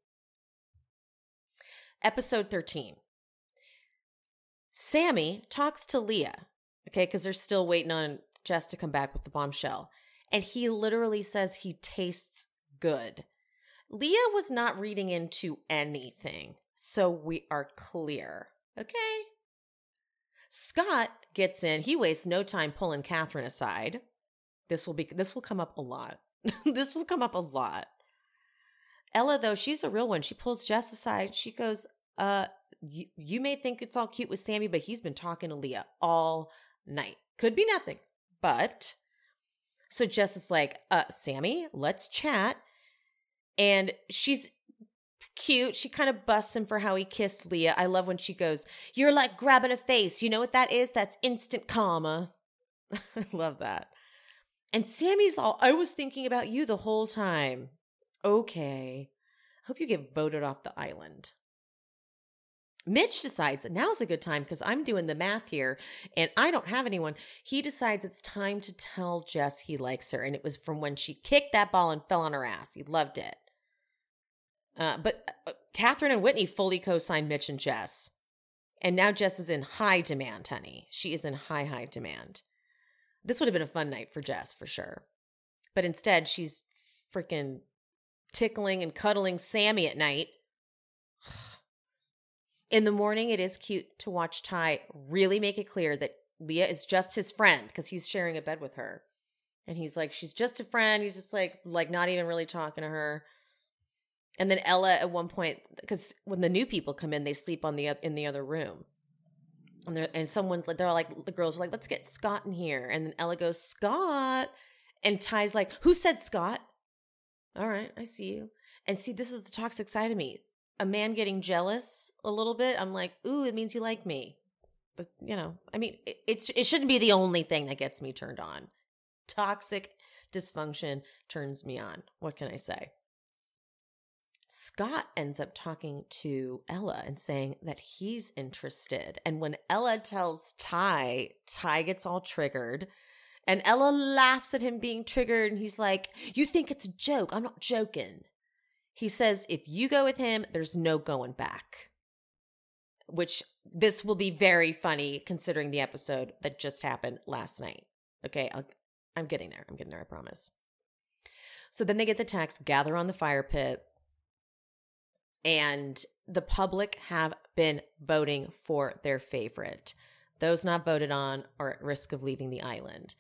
[SPEAKER 1] Episode 13. Sammy talks to Leah, okay, because they're still waiting on Jess to come back with the bombshell. And he literally says he tastes good. Leah was not reading into anything, so we are clear, okay? Scott gets in. He wastes no time pulling Catherine aside. This will be this will come up a lot. this will come up a lot. Ella, though, she's a real one. She pulls Jess aside. She goes, uh, you, you may think it's all cute with Sammy, but he's been talking to Leah all night. Could be nothing, but so Jess is like, uh, Sammy, let's chat. And she's cute. She kind of busts him for how he kissed Leah. I love when she goes, You're like grabbing a face. You know what that is? That's instant karma. I love that. And Sammy's all, I was thinking about you the whole time. Okay. Hope you get voted off the island. Mitch decides now's a good time because I'm doing the math here and I don't have anyone. He decides it's time to tell Jess he likes her. And it was from when she kicked that ball and fell on her ass. He loved it. Uh, but uh, Catherine and Whitney fully co signed Mitch and Jess. And now Jess is in high demand, honey. She is in high, high demand. This would have been a fun night for Jess for sure. But instead, she's freaking tickling and cuddling Sammy at night. In the morning, it is cute to watch Ty really make it clear that Leah is just his friend because he's sharing a bed with her. And he's like, she's just a friend. He's just like, like not even really talking to her. And then Ella at one point, because when the new people come in, they sleep on the in the other room. And there, and someone they're like the girls are like, let's get Scott in here. And then Ella goes, Scott. And Ty's like, who said Scott? All right, I see you. And see, this is the toxic side of me. A man getting jealous a little bit. I'm like, ooh, it means you like me. you know, I mean, it, it's it shouldn't be the only thing that gets me turned on. Toxic dysfunction turns me on. What can I say? Scott ends up talking to Ella and saying that he's interested. And when Ella tells Ty, Ty gets all triggered. And Ella laughs at him being triggered. And he's like, You think it's a joke? I'm not joking. He says, If you go with him, there's no going back. Which this will be very funny considering the episode that just happened last night. Okay, i am getting there. I'm getting there, I promise. So then they get the text, gather on the fire pit, and the public have been voting for their favorite. Those not voted on are at risk of leaving the island.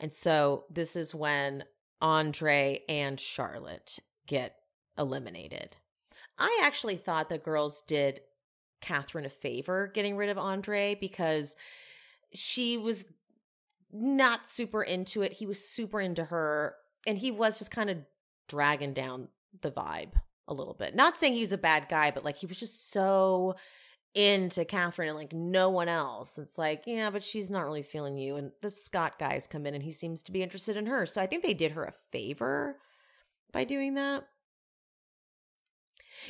[SPEAKER 1] And so this is when Andre and Charlotte get eliminated. I actually thought the girls did Catherine a favor getting rid of Andre because she was not super into it. He was super into her, and he was just kind of dragging down the vibe a little bit. Not saying he's a bad guy, but like he was just so into Catherine and like no one else. It's like, yeah, but she's not really feeling you. And the Scott guys come in and he seems to be interested in her. So I think they did her a favor by doing that.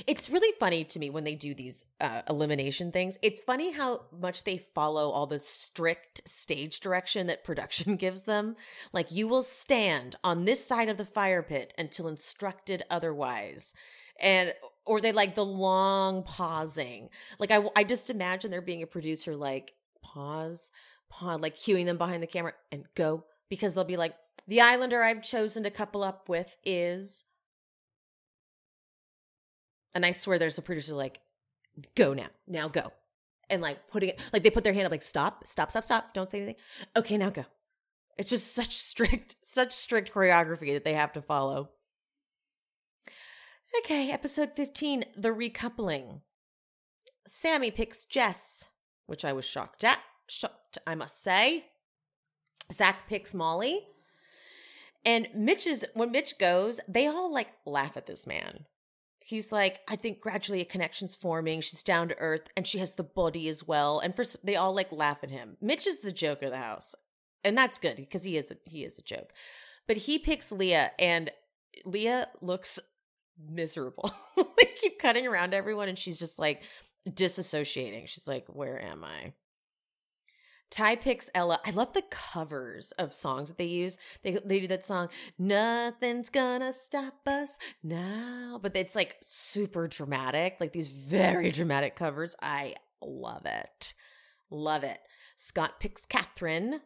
[SPEAKER 1] It's really funny to me when they do these uh, elimination things. It's funny how much they follow all the strict stage direction that production gives them. Like, you will stand on this side of the fire pit until instructed otherwise. And, or they like the long pausing. Like, I, I just imagine there being a producer like, pause, pause, like cueing them behind the camera and go because they'll be like, the islander I've chosen to couple up with is and I swear there's a producer like, go now, now go. And like putting it, like they put their hand up, like, stop, stop, stop, stop, don't say anything. Okay, now go. It's just such strict, such strict choreography that they have to follow. Okay, episode 15 The Recoupling. Sammy picks Jess, which I was shocked at. Shocked, I must say. Zach picks Molly. And Mitch's, when Mitch goes, they all like laugh at this man he's like, I think gradually a connection's forming. She's down to earth and she has the body as well. And first they all like laugh at him. Mitch is the joke of the house. And that's good because he is a, he is a joke. But he picks Leah and Leah looks miserable. they keep cutting around everyone and she's just like disassociating. She's like, "Where am I?" Ty picks Ella. I love the covers of songs that they use. They they do that song, Nothing's gonna stop us now. But it's like super dramatic, like these very dramatic covers. I love it. Love it. Scott picks Catherine.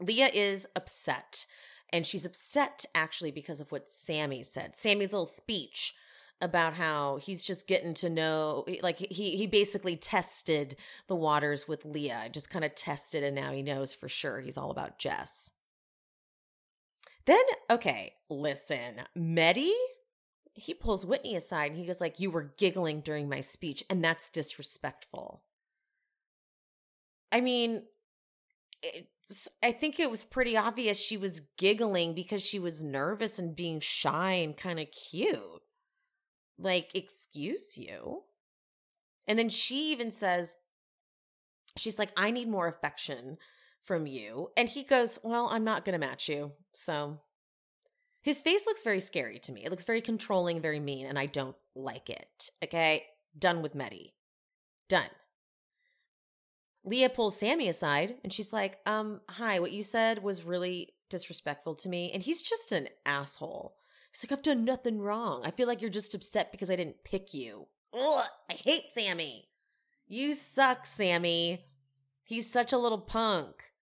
[SPEAKER 1] Leah is upset. And she's upset actually because of what Sammy said. Sammy's little speech about how he's just getting to know like he he basically tested the waters with Leah, just kind of tested and now he knows for sure he's all about Jess. Then okay, listen, Mehdi he pulls Whitney aside and he goes like you were giggling during my speech and that's disrespectful. I mean, I think it was pretty obvious she was giggling because she was nervous and being shy and kind of cute. Like, excuse you. And then she even says, she's like, I need more affection from you. And he goes, Well, I'm not going to match you. So his face looks very scary to me. It looks very controlling, very mean, and I don't like it. Okay. Done with Mehdi. Done. Leah pulls Sammy aside and she's like, um, hi, what you said was really disrespectful to me. And he's just an asshole. He's like, I've done nothing wrong. I feel like you're just upset because I didn't pick you. Ugh, I hate Sammy. You suck, Sammy. He's such a little punk.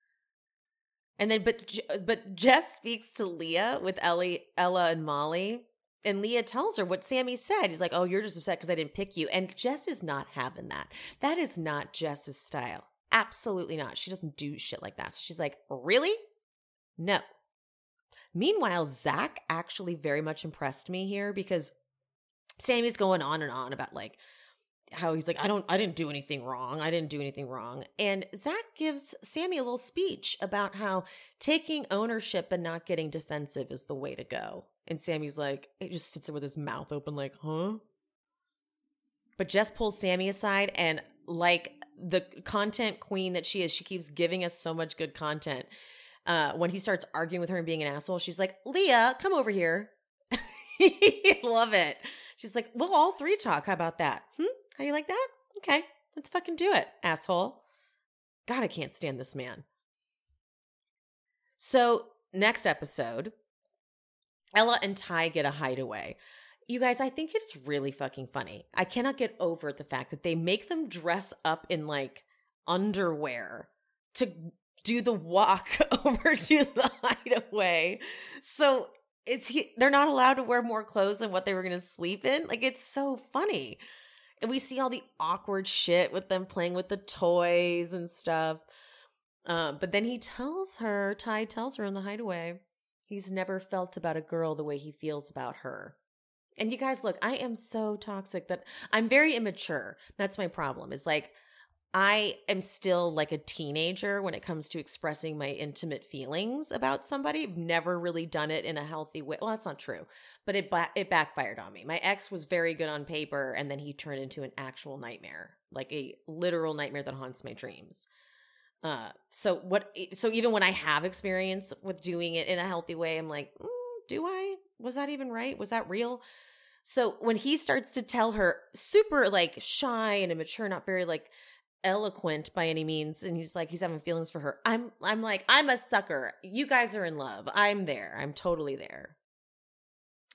[SPEAKER 1] And then, but but Jess speaks to Leah with Ellie, Ella, and Molly, and Leah tells her what Sammy said. He's like, "Oh, you're just upset because I didn't pick you." And Jess is not having that. That is not Jess's style. Absolutely not. She doesn't do shit like that. So she's like, "Really? No." Meanwhile, Zach actually very much impressed me here because Sammy's going on and on about like how he's like, I don't, I didn't do anything wrong. I didn't do anything wrong. And Zach gives Sammy a little speech about how taking ownership and not getting defensive is the way to go. And Sammy's like, it just sits there with his mouth open, like, huh? But Jess pulls Sammy aside, and like the content queen that she is, she keeps giving us so much good content. Uh, when he starts arguing with her and being an asshole, she's like, Leah, come over here. Love it. She's like, we'll all three talk. How about that? Hmm? How you like that? Okay, let's fucking do it, asshole. God, I can't stand this man. So, next episode, Ella and Ty get a hideaway. You guys, I think it's really fucking funny. I cannot get over the fact that they make them dress up in like underwear to do the walk over to the hideaway. So it's he, they're not allowed to wear more clothes than what they were going to sleep in. Like it's so funny. And we see all the awkward shit with them playing with the toys and stuff. Uh, but then he tells her, Ty tells her in the hideaway, he's never felt about a girl the way he feels about her. And you guys, look, I am so toxic that I'm very immature. That's my problem. Is like I am still like a teenager when it comes to expressing my intimate feelings about somebody. I've never really done it in a healthy way. Well, that's not true, but it ba- it backfired on me. My ex was very good on paper, and then he turned into an actual nightmare, like a literal nightmare that haunts my dreams. Uh, so what? So even when I have experience with doing it in a healthy way, I'm like, mm, do I? Was that even right? Was that real? So when he starts to tell her, super like shy and immature, not very like eloquent by any means and he's like he's having feelings for her i'm i'm like i'm a sucker. You guys are in love. I'm there. I'm totally there.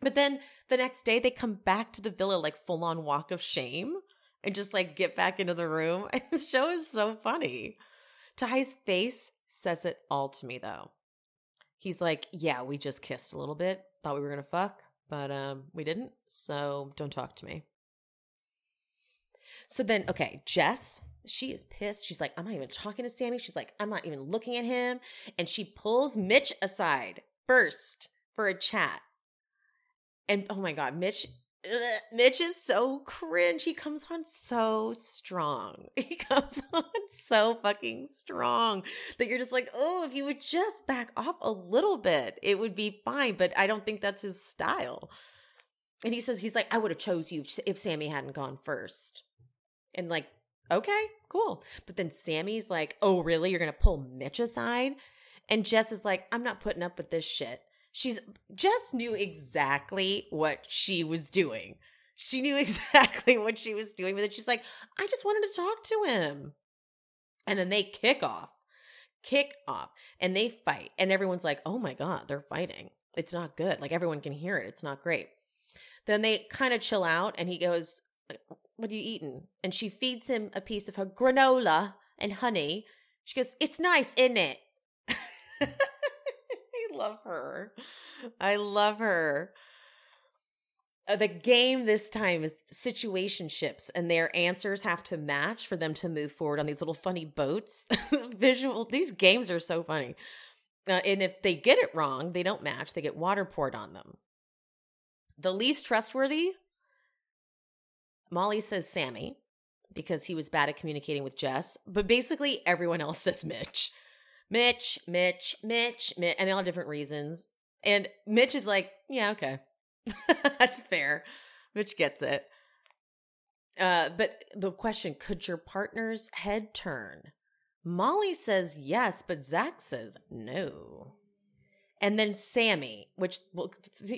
[SPEAKER 1] But then the next day they come back to the villa like full on walk of shame and just like get back into the room. The show is so funny. Ty's face says it all to me though he's like yeah we just kissed a little bit thought we were gonna fuck but um we didn't so don't talk to me so then okay jess she is pissed. She's like, I'm not even talking to Sammy. She's like, I'm not even looking at him. And she pulls Mitch aside first for a chat. And oh my God, Mitch, ugh, Mitch is so cringe. He comes on so strong. He comes on so fucking strong that you're just like, oh, if you would just back off a little bit, it would be fine. But I don't think that's his style. And he says, he's like, I would have chose you if Sammy hadn't gone first. And like, okay, cool. But then Sammy's like, oh, really? You're to pull Mitch aside? And Jess is like, I'm not putting up with this shit. She's just knew exactly what she was doing. She knew exactly what she was doing, but then she's like, I just wanted to talk to him. And then they kick off, kick off, and they fight. And everyone's like, oh my God, they're fighting. It's not good. Like everyone can hear it. It's not great. Then they kind of chill out, and he goes, what are you eating? And she feeds him a piece of her granola and honey. She goes, It's nice, isn't it? Love her. I love her. Uh, the game this time is situationships, and their answers have to match for them to move forward on these little funny boats. Visual, these games are so funny. Uh, and if they get it wrong, they don't match, they get water poured on them. The least trustworthy Molly says Sammy because he was bad at communicating with Jess, but basically everyone else says Mitch. Mitch, Mitch, Mitch, Mitch, and they all have different reasons. And Mitch is like, yeah, okay. That's fair. Mitch gets it. Uh, but the question could your partner's head turn? Molly says yes, but Zach says no. And then Sammy, which will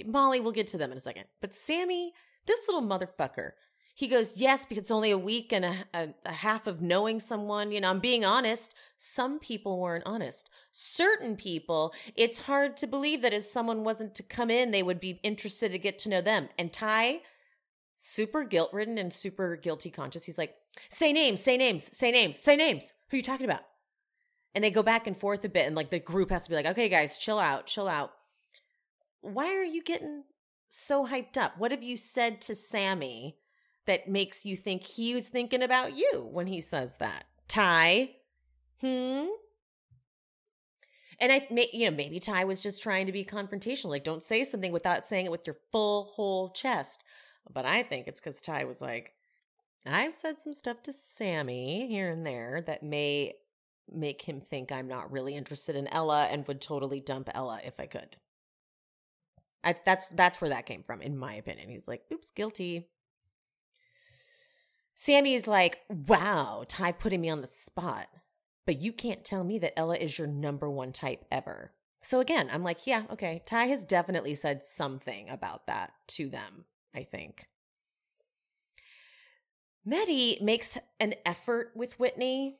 [SPEAKER 1] Molly, we'll get to them in a second. But Sammy, this little motherfucker, he goes, Yes, because it's only a week and a, a, a, half of knowing someone. You know, I'm being honest. Some people weren't honest. Certain people, it's hard to believe that if someone wasn't to come in, they would be interested to get to know them. And Ty, super guilt ridden and super guilty conscious, he's like, Say names, say names, say names, say names. Who are you talking about? And they go back and forth a bit. And like the group has to be like, Okay, guys, chill out, chill out. Why are you getting so hyped up? What have you said to Sammy? That makes you think he was thinking about you when he says that? Ty, Hmm? And I, you know, maybe Ty was just trying to be confrontational. Like, don't say something without saying it with your full whole chest. But I think it's because Ty was like, I've said some stuff to Sammy here and there that may make him think I'm not really interested in Ella and would totally dump Ella if I could. I, that's that's where that came from, in my opinion. He's like, "Oops, guilty." Sammy's like, wow, Ty putting me on the spot. But you can't tell me that Ella is your number one type ever. So again, I'm like, yeah, okay. Ty has definitely said something about that to them, I think. Mehdi makes an effort with Whitney.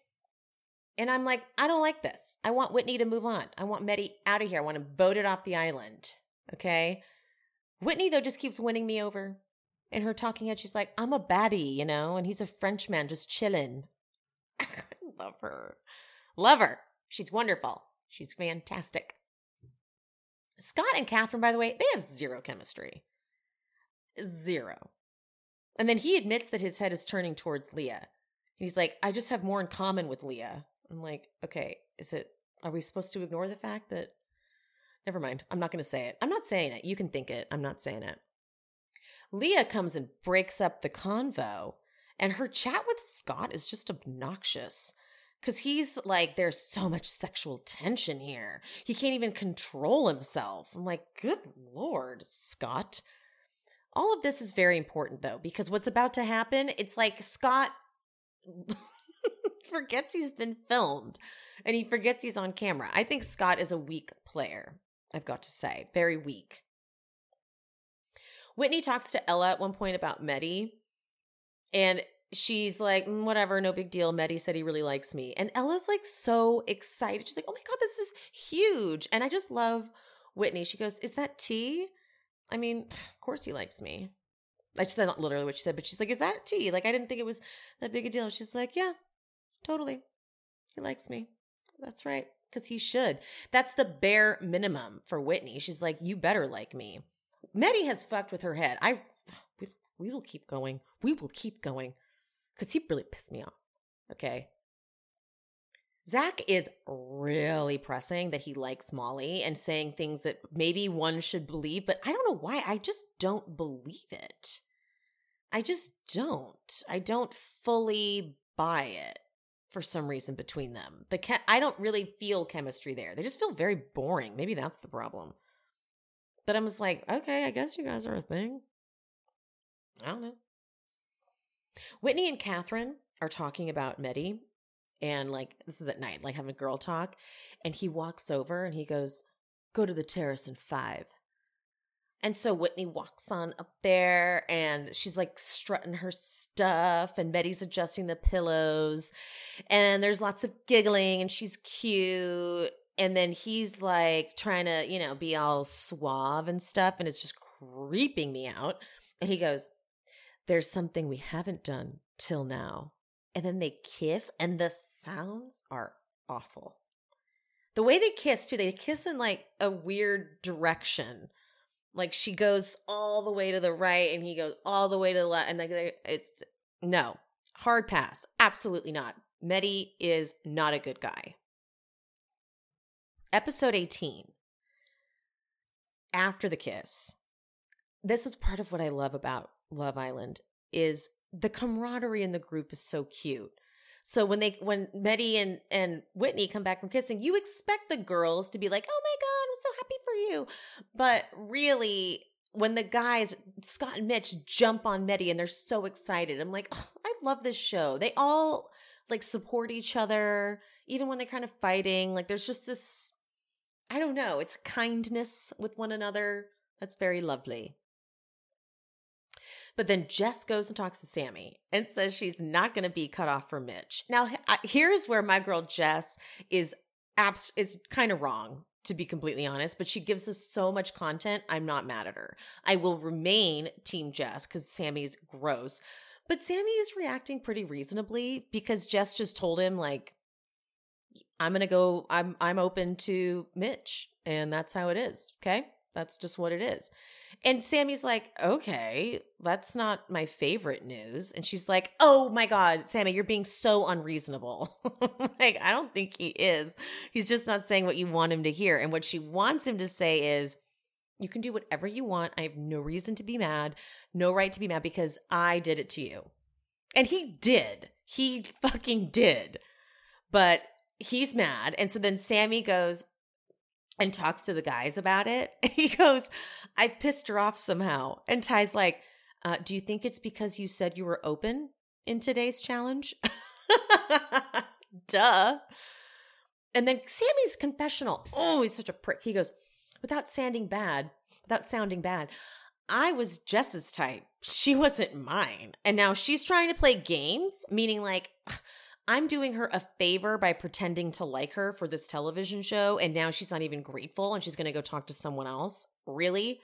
[SPEAKER 1] And I'm like, I don't like this. I want Whitney to move on. I want Mehdi out of here. I want him voted off the island. Okay. Whitney, though, just keeps winning me over. In her talking head, she's like, I'm a baddie, you know, and he's a Frenchman just chilling. Love her. Love her. She's wonderful. She's fantastic. Scott and Catherine, by the way, they have zero chemistry. Zero. And then he admits that his head is turning towards Leah. And he's like, I just have more in common with Leah. I'm like, okay, is it, are we supposed to ignore the fact that, never mind, I'm not going to say it. I'm not saying it. You can think it. I'm not saying it. Leah comes and breaks up the convo, and her chat with Scott is just obnoxious. Cause he's like, there's so much sexual tension here. He can't even control himself. I'm like, good lord, Scott. All of this is very important though, because what's about to happen, it's like Scott forgets he's been filmed and he forgets he's on camera. I think Scott is a weak player, I've got to say. Very weak. Whitney talks to Ella at one point about Mehdi, and she's like, mm, whatever, no big deal. Mehdi said he really likes me. And Ella's like so excited. She's like, oh my God, this is huge. And I just love Whitney. She goes, is that tea? I mean, of course he likes me. That's not literally what she said, but she's like, is that tea? Like, I didn't think it was that big a deal. She's like, yeah, totally. He likes me. That's right. Because he should. That's the bare minimum for Whitney. She's like, you better like me. Mehdi has fucked with her head. I, we, we will keep going. We will keep going because he really pissed me off. Okay. Zach is really pressing that he likes Molly and saying things that maybe one should believe, but I don't know why. I just don't believe it. I just don't. I don't fully buy it for some reason between them. The ke- I don't really feel chemistry there. They just feel very boring. Maybe that's the problem. But I'm just like, okay, I guess you guys are a thing. I don't know. Whitney and Catherine are talking about Mehdi, and like this is at night, like having a girl talk. And he walks over and he goes, Go to the terrace in five. And so Whitney walks on up there and she's like strutting her stuff, and Mehdi's adjusting the pillows. And there's lots of giggling, and she's cute. And then he's like trying to, you know, be all suave and stuff. And it's just creeping me out. And he goes, There's something we haven't done till now. And then they kiss, and the sounds are awful. The way they kiss, too, they kiss in like a weird direction like she goes all the way to the right and he goes all the way to the left. And like it's no hard pass. Absolutely not. Mehdi is not a good guy. Episode 18 After the Kiss. This is part of what I love about Love Island is the camaraderie in the group is so cute. So when they when Mehdi and and Whitney come back from kissing, you expect the girls to be like, "Oh my god, I'm so happy for you," but really, when the guys Scott and Mitch jump on Mehdi and they're so excited, I'm like, oh, I love this show. They all like support each other, even when they're kind of fighting. Like there's just this, I don't know, it's kindness with one another that's very lovely. But then Jess goes and talks to Sammy and says she's not going to be cut off from Mitch. Now, here's where my girl Jess is abs- is kind of wrong to be completely honest, but she gives us so much content. I'm not mad at her. I will remain team Jess cuz Sammy's gross. But Sammy is reacting pretty reasonably because Jess just told him like I'm going to go I'm I'm open to Mitch and that's how it is, okay? That's just what it is. And Sammy's like, okay, that's not my favorite news. And she's like, oh my God, Sammy, you're being so unreasonable. like, I don't think he is. He's just not saying what you want him to hear. And what she wants him to say is, you can do whatever you want. I have no reason to be mad, no right to be mad because I did it to you. And he did. He fucking did. But he's mad. And so then Sammy goes, and talks to the guys about it. And he goes, I've pissed her off somehow. And Ty's like, uh, Do you think it's because you said you were open? in today's challenge. Duh. And then Sammy's confessional. Oh, he's such a prick. He goes, without sounding bad, without sounding bad, I was Jess's type. She wasn't mine. And now she's trying to play games, meaning like I'm doing her a favor by pretending to like her for this television show. And now she's not even grateful and she's going to go talk to someone else. Really?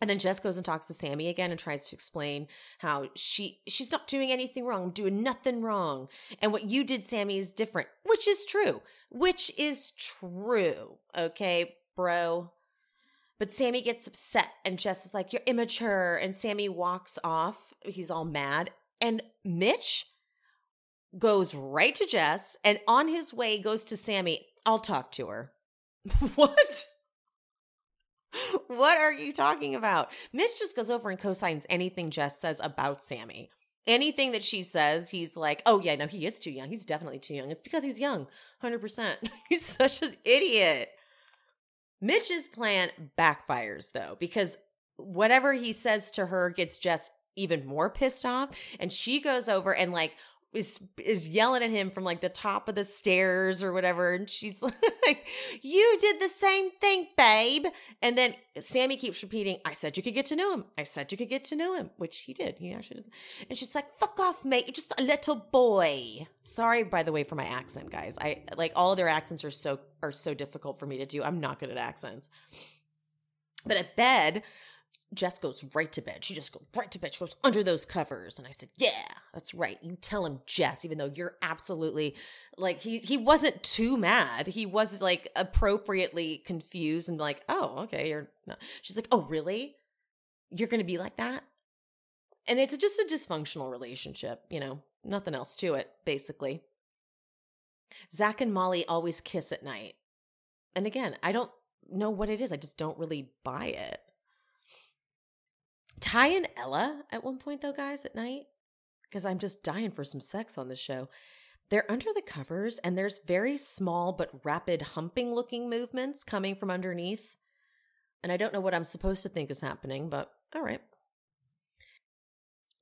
[SPEAKER 1] And then Jess goes and talks to Sammy again and tries to explain how she she's not doing anything wrong, doing nothing wrong. And what you did, Sammy, is different, which is true. Which is true. Okay, bro. But Sammy gets upset and Jess is like, You're immature. And Sammy walks off. He's all mad. And Mitch goes right to Jess and on his way goes to Sammy. I'll talk to her. what? what are you talking about? Mitch just goes over and co-signs anything Jess says about Sammy. Anything that she says, he's like, oh, yeah, no, he is too young. He's definitely too young. It's because he's young, 100%. he's such an idiot. Mitch's plan backfires, though, because whatever he says to her gets Jess even more pissed off. And she goes over and, like, is is yelling at him from like the top of the stairs or whatever and she's like you did the same thing babe. And then sammy keeps repeating i said you could get to know him. I said you could get to know him which he did. He actually does and she's like fuck off mate. You're just a little boy. Sorry by the way for my accent guys. I like all of their accents are so are so difficult for me to do. I'm not good at accents. But at bed Jess goes right to bed. She just goes right to bed. She goes under those covers. And I said, Yeah, that's right. You tell him, Jess, even though you're absolutely like he he wasn't too mad. He was like appropriately confused and like, oh, okay, you're not. She's like, Oh, really? You're gonna be like that? And it's just a dysfunctional relationship, you know, nothing else to it, basically. Zach and Molly always kiss at night. And again, I don't know what it is. I just don't really buy it. Ty and Ella at one point, though, guys, at night, because I'm just dying for some sex on this show. They're under the covers, and there's very small but rapid humping looking movements coming from underneath. And I don't know what I'm supposed to think is happening, but all right.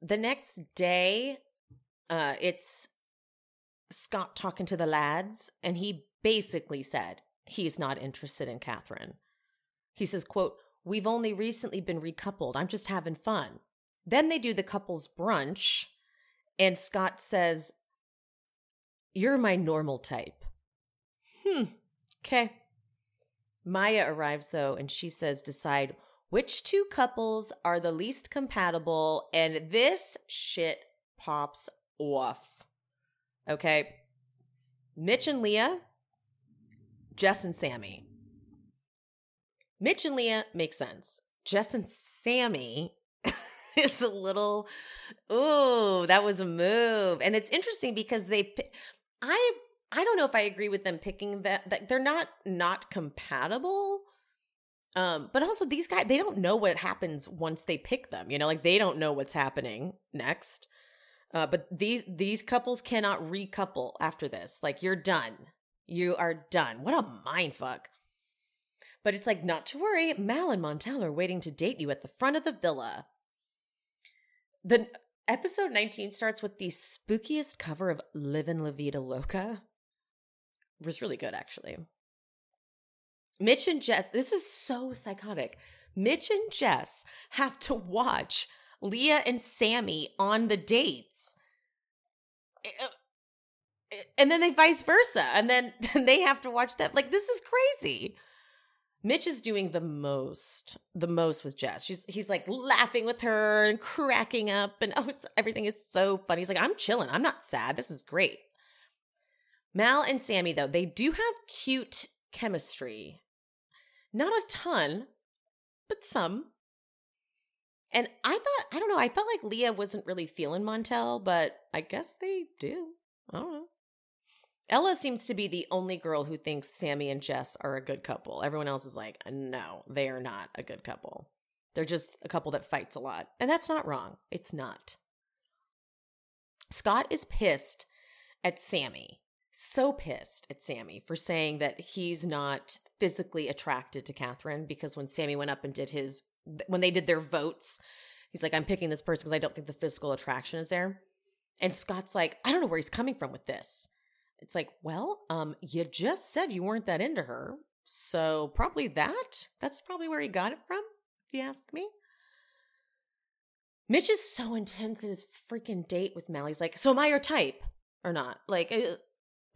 [SPEAKER 1] The next day, uh, it's Scott talking to the lads, and he basically said he's not interested in Catherine. He says, quote, We've only recently been recoupled. I'm just having fun. Then they do the couple's brunch, and Scott says, You're my normal type. Hmm. Okay. Maya arrives, though, and she says, Decide which two couples are the least compatible, and this shit pops off. Okay. Mitch and Leah, Jess and Sammy. Mitch and Leah make sense. Jess and Sammy is a little, ooh, that was a move. And it's interesting because they, I, I don't know if I agree with them picking that, that they're not, not compatible. Um, but also these guys, they don't know what happens once they pick them, you know, like they don't know what's happening next. Uh, but these, these couples cannot recouple after this. Like you're done. You are done. What a mind fuck. But it's like, not to worry, Mal and Montel are waiting to date you at the front of the villa. The episode 19 starts with the spookiest cover of Livin' La Vida Loca. It was really good, actually. Mitch and Jess, this is so psychotic. Mitch and Jess have to watch Leah and Sammy on the dates. Eh, eh, and then they vice versa. And then, then they have to watch that. Like, this is crazy. Mitch is doing the most, the most with Jess. She's he's like laughing with her and cracking up, and oh, it's everything is so funny. He's like, I'm chilling. I'm not sad. This is great. Mal and Sammy, though, they do have cute chemistry. Not a ton, but some. And I thought, I don't know, I felt like Leah wasn't really feeling Montel, but I guess they do. I don't know. Ella seems to be the only girl who thinks Sammy and Jess are a good couple. Everyone else is like, no, they are not a good couple. They're just a couple that fights a lot. And that's not wrong. It's not. Scott is pissed at Sammy. So pissed at Sammy for saying that he's not physically attracted to Catherine because when Sammy went up and did his, when they did their votes, He's like, I'm picking this person because I don't think the physical attraction is there. And Scott's like, I don't know where he's coming from with this. It's like, well, um, you just said you weren't that into her. So probably that. That's probably where he got it from, if you ask me. Mitch is so intense in his freaking date with Mel. He's like, So am I your type or not? Like, uh,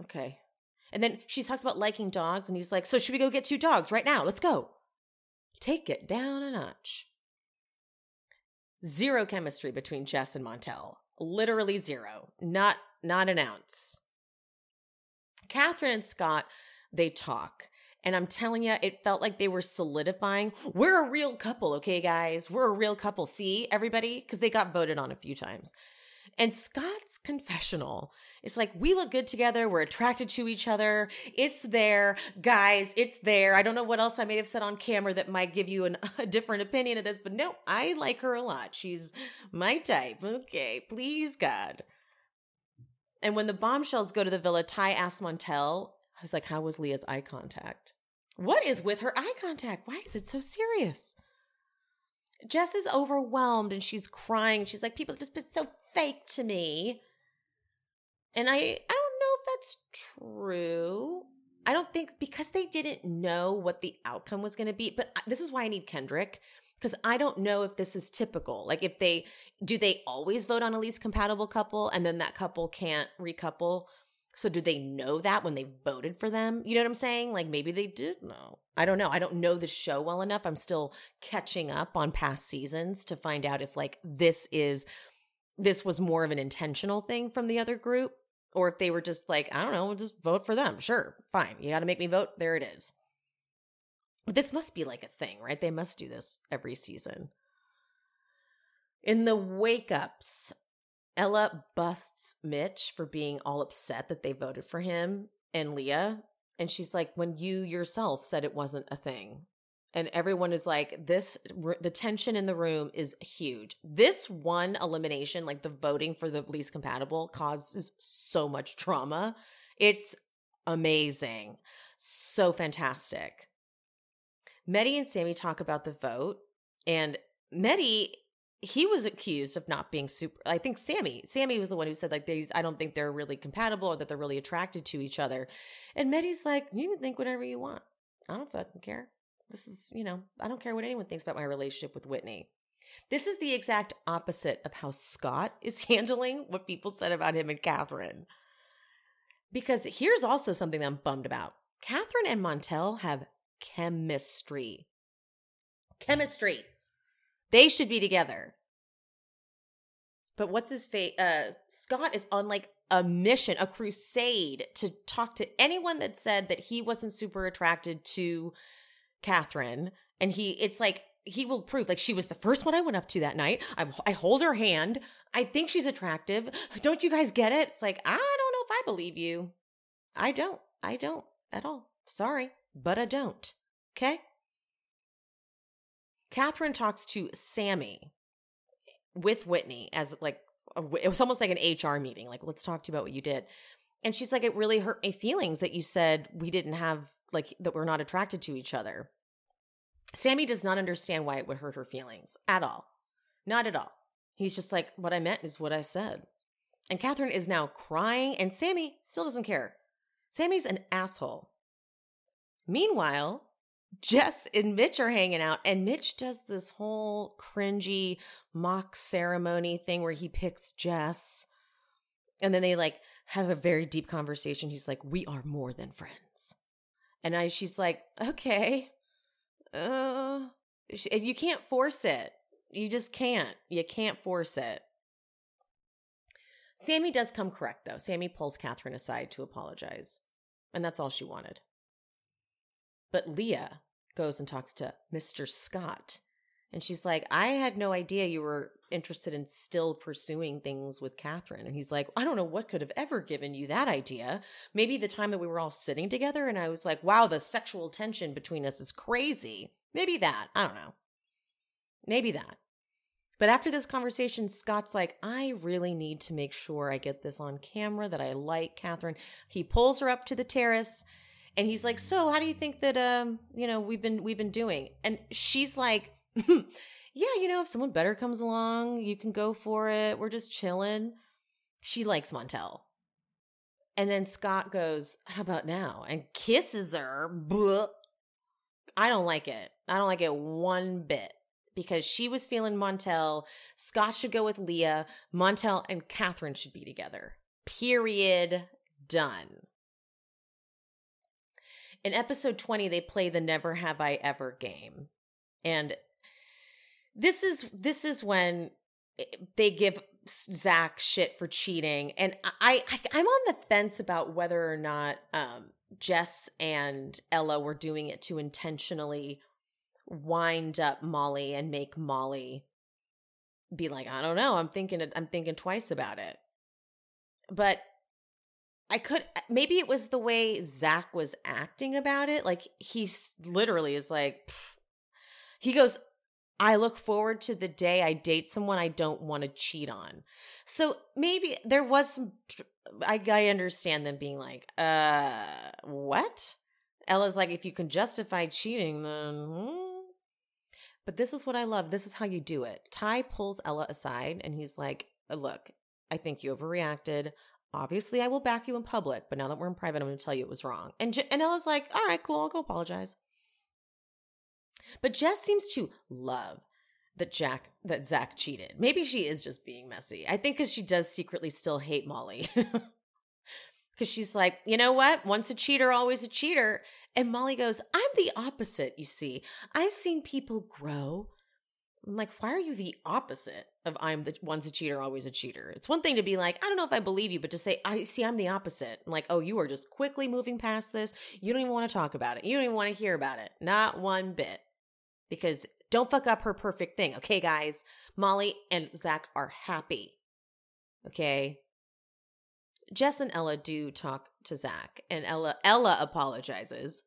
[SPEAKER 1] okay. And then she talks about liking dogs, and he's like, So should we go get two dogs right now? Let's go. Take it down a notch. Zero chemistry between Jess and Montel. Literally zero. Not not an ounce. Catherine and Scott, they talk. And I'm telling you, it felt like they were solidifying. We're a real couple, okay, guys? We're a real couple. See, everybody? Because they got voted on a few times. And Scott's confessional is like, we look good together. We're attracted to each other. It's there. Guys, it's there. I don't know what else I may have said on camera that might give you an, a different opinion of this, but no, I like her a lot. She's my type. Okay, please, God. And when the bombshells go to the villa, Ty asks Montel, I was like, how was Leah's eye contact? What is with her eye contact? Why is it so serious? Jess is overwhelmed and she's crying. She's like, people have just been so fake to me. And I I don't know if that's true. I don't think because they didn't know what the outcome was going to be, but this is why I need Kendrick because I don't know if this is typical. Like if they do they always vote on a least compatible couple and then that couple can't recouple? So do they know that when they voted for them? You know what I'm saying? Like maybe they did know. I don't know. I don't know the show well enough. I'm still catching up on past seasons to find out if like this is this was more of an intentional thing from the other group or if they were just like, I don't know, just vote for them. Sure, fine. You got to make me vote. There it is. This must be like a thing, right? They must do this every season. In the wake ups, Ella busts Mitch for being all upset that they voted for him and Leah. And she's like, when you yourself said it wasn't a thing and everyone is like this the tension in the room is huge this one elimination like the voting for the least compatible causes so much trauma it's amazing so fantastic Mehdi and Sammy talk about the vote and Mehdi he was accused of not being super I think Sammy Sammy was the one who said like these I don't think they're really compatible or that they're really attracted to each other and Mehdi's like you can think whatever you want I don't fucking care this is, you know, I don't care what anyone thinks about my relationship with Whitney. This is the exact opposite of how Scott is handling what people said about him and Catherine. Because here's also something that I'm bummed about Catherine and Montel have chemistry. Chemistry. They should be together. But what's his face? Uh, Scott is on like a mission, a crusade to talk to anyone that said that he wasn't super attracted to Catherine, and he, it's like, he will prove like she was the first one I went up to that night. I, I hold her hand. I think she's attractive. Don't you guys get it? It's like, I don't know if I believe you. I don't. I don't at all. Sorry, but I don't. Okay? Catherine talks to Sammy with Whitney as like, it was almost like an HR meeting. Like, let's talk to you about what you did. And she's like, it really hurt my feelings that you said we didn't have like that we're not attracted to each other. Sammy does not understand why it would hurt her feelings at all. Not at all. He's just like, what I meant is what I said. And Catherine is now crying, and Sammy still doesn't care. Sammy's an asshole. Meanwhile, Jess and Mitch are hanging out, and Mitch does this whole cringy mock ceremony thing where he picks Jess. And then they like have a very deep conversation. He's like, We are more than friends. And I, she's like, okay, uh, you can't force it. You just can't. You can't force it. Sammy does come correct, though. Sammy pulls Catherine aside to apologize. And that's all she wanted. But Leah goes and talks to Mr. Scott and she's like, I had no idea you were interested in still pursuing things with Catherine. And he's like, I don't know what could have ever given you that idea. Maybe the time that we were all sitting together and I was like, wow, the sexual tension between us is crazy. Maybe that. I don't know. Maybe that. But after this conversation, Scott's like, I really need to make sure I get this on camera that I like Catherine. He pulls her up to the terrace and he's like, So how do you think that um, you know, we've been we've been doing? And she's like, yeah, you know, if someone better comes along, you can go for it. We're just chilling. She likes Montel. And then Scott goes, How about now? And kisses her. Blah. I don't like it. I don't like it one bit because she was feeling Montel. Scott should go with Leah. Montel and Catherine should be together. Period. Done. In episode 20, they play the Never Have I Ever game. And this is this is when eh, they give Zach shit for cheating, and I, I I'm on the fence about whether or not um, Jess and Ella were doing it to intentionally wind up Molly and make Molly be like, I don't know, I'm thinking I'm thinking twice about it. But I could maybe it was the way Zach was acting about it. Like he literally is like, he goes, I look forward to the day I date someone I don't want to cheat on. So maybe there was some, I, I understand them being like, uh, what? Ella's like, if you can justify cheating, then. Hmm. But this is what I love. This is how you do it. Ty pulls Ella aside and he's like, look, I think you overreacted. Obviously, I will back you in public, but now that we're in private, I'm going to tell you it was wrong. And, J- and Ella's like, all right, cool, I'll go apologize. But Jess seems to love that Jack that Zach cheated. Maybe she is just being messy. I think because she does secretly still hate Molly. Because she's like, you know what? Once a cheater, always a cheater. And Molly goes, I'm the opposite, you see. I've seen people grow. I'm like, why are you the opposite of I'm the once a cheater, always a cheater? It's one thing to be like, I don't know if I believe you, but to say, I see, I'm the opposite. I'm like, oh, you are just quickly moving past this. You don't even want to talk about it. You don't even want to hear about it. Not one bit because don't fuck up her perfect thing. Okay, guys, Molly and Zach are happy. Okay. Jess and Ella do talk to Zach, and Ella Ella apologizes.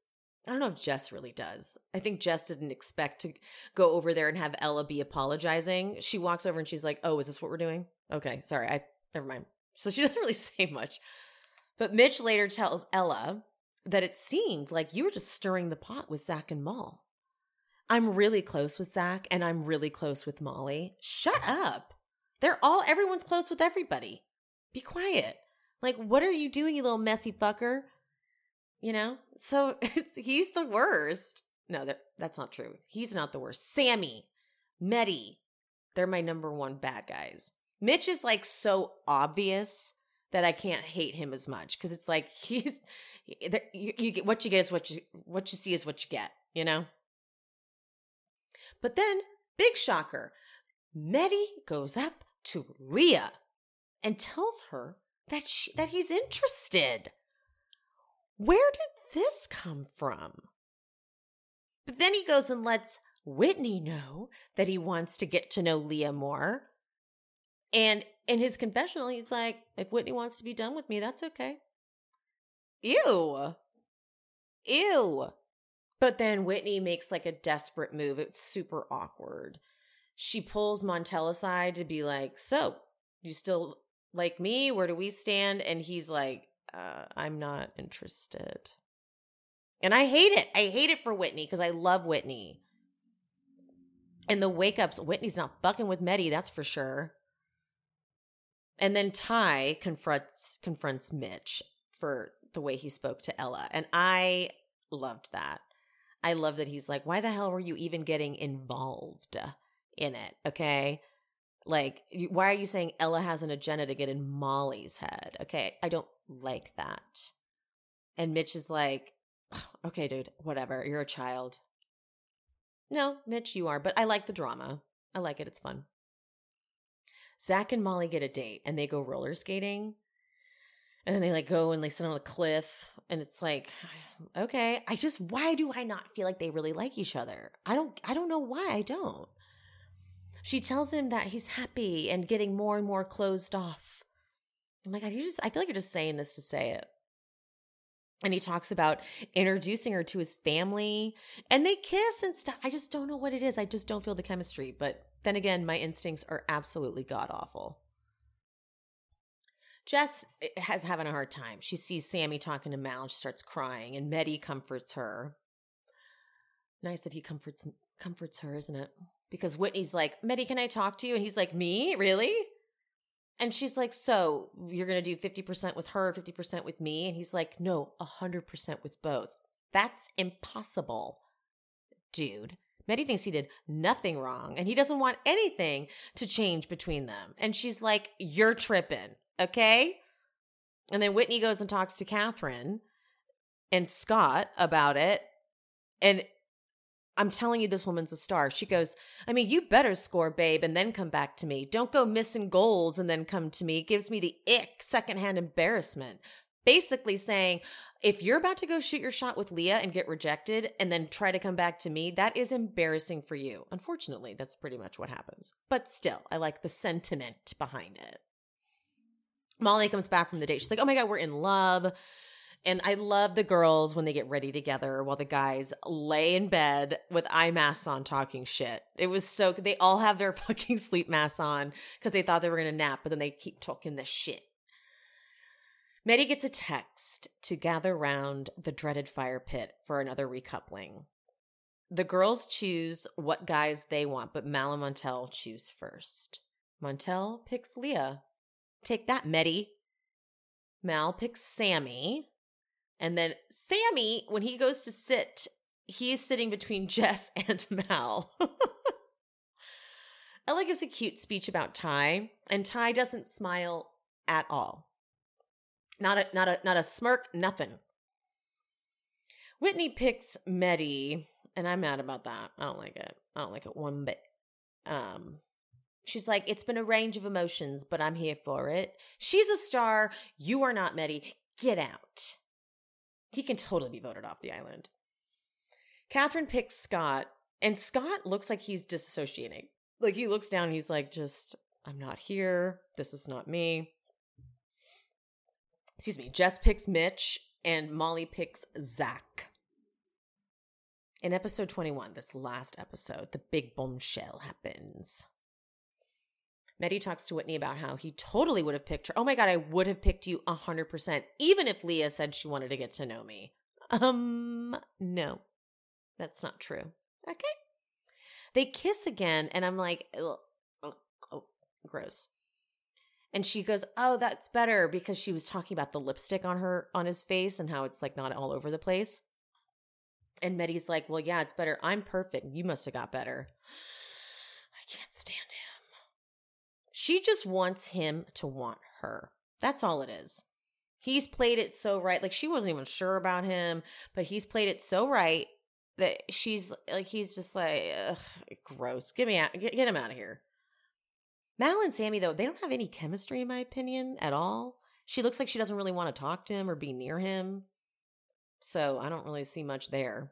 [SPEAKER 1] I don't know if Jess really does. I think Jess didn't expect to go over there and have Ella be apologizing. She walks over and she's like, "Oh, is this what we're doing?" Okay, sorry, I never mind. So she doesn't really say much. But Mitch later tells Ella that it seemed like you were just stirring the pot with Zach and Mal. I'm really close with Zach and I'm really close with Molly. Shut up. They're all, everyone's close with everybody. Be quiet. Like, what are you doing, you little messy fucker? You know? So he's the worst. No, that, that's not true. He's not the worst. Sammy, Mehdi, they're my number one bad guys. Mitch is like so obvious that I can't hate him as much because it's like he's you, you get what you get is what you what you see is what you get, you know? But then, big shocker, Mehdi goes up to Leah and tells her that she, that he's interested. Where did this come from? But then he goes and lets Whitney know that he wants to get to know Leah more. And in his confessional, he's like, if Whitney wants to be done with me, that's okay. Ew. Ew. But then Whitney makes like a desperate move. It's super awkward. She pulls Montel aside to be like, So, you still like me? Where do we stand? And he's like, uh, I'm not interested. And I hate it. I hate it for Whitney because I love Whitney. And the wake ups, Whitney's not fucking with Mehdi, that's for sure. And then Ty confronts confronts Mitch for the way he spoke to Ella. And I loved that. I love that he's like, why the hell were you even getting involved in it? Okay. Like, why are you saying Ella has an agenda to get in Molly's head? Okay. I don't like that. And Mitch is like, okay, dude, whatever. You're a child. No, Mitch, you are, but I like the drama. I like it. It's fun. Zach and Molly get a date and they go roller skating and then they like go and they sit on a cliff and it's like okay i just why do i not feel like they really like each other i don't i don't know why i don't she tells him that he's happy and getting more and more closed off i'm like you just i feel like you're just saying this to say it and he talks about introducing her to his family and they kiss and stuff i just don't know what it is i just don't feel the chemistry but then again my instincts are absolutely god awful Jess eh, has having a hard time. She sees Sammy talking to Mal. She starts crying, and Mehdi comforts her. Nice that he comforts comforts her, isn't it? Because Whitney's like, Mehdi, can I talk to you? And he's like, Me? Really? And she's like, So you're going to do 50% with her, 50% with me? And he's like, No, 100% with both. That's impossible, dude. Mehdi thinks he did nothing wrong and he doesn't want anything to change between them. And she's like, You're tripping, okay? And then Whitney goes and talks to Catherine and Scott about it. And I'm telling you, this woman's a star. She goes, I mean, you better score, babe, and then come back to me. Don't go missing goals and then come to me. It gives me the ick, secondhand embarrassment. Basically saying, if you're about to go shoot your shot with Leah and get rejected and then try to come back to me, that is embarrassing for you. Unfortunately, that's pretty much what happens. But still, I like the sentiment behind it. Molly comes back from the date. She's like, oh my God, we're in love. And I love the girls when they get ready together while the guys lay in bed with eye masks on talking shit. It was so they all have their fucking sleep masks on because they thought they were gonna nap, but then they keep talking the shit. Mehdi gets a text to gather round the dreaded fire pit for another recoupling. The girls choose what guys they want, but Mal and Montel choose first. Montel picks Leah. Take that, Mehdi. Mal picks Sammy. And then Sammy, when he goes to sit, he's sitting between Jess and Mal. Ella gives a cute speech about Ty, and Ty doesn't smile at all. Not a not a not a smirk, nothing. Whitney picks Mehdi, and I'm mad about that. I don't like it. I don't like it one bit. Um She's like, it's been a range of emotions, but I'm here for it. She's a star. You are not, Mehdi. Get out. He can totally be voted off the island. Catherine picks Scott, and Scott looks like he's disassociating. Like he looks down he's like, just, I'm not here. This is not me excuse me, Jess picks Mitch and Molly picks Zach. In episode 21, this last episode, the big bombshell happens. Mehdi talks to Whitney about how he totally would have picked her. Oh my God, I would have picked you 100%, even if Leah said she wanted to get to know me. Um, no, that's not true. Okay. They kiss again, and I'm like, oh, oh, gross. And she goes, "Oh, that's better because she was talking about the lipstick on her on his face and how it's like not all over the place." And Mehdi's like, "Well, yeah, it's better. I'm perfect. You must have got better." I can't stand. She just wants him to want her. That's all it is. He's played it so right. Like she wasn't even sure about him, but he's played it so right that she's like he's just like gross. Get me out. Get, get him out of here. Mal and Sammy, though, they don't have any chemistry, in my opinion, at all. She looks like she doesn't really want to talk to him or be near him. So I don't really see much there.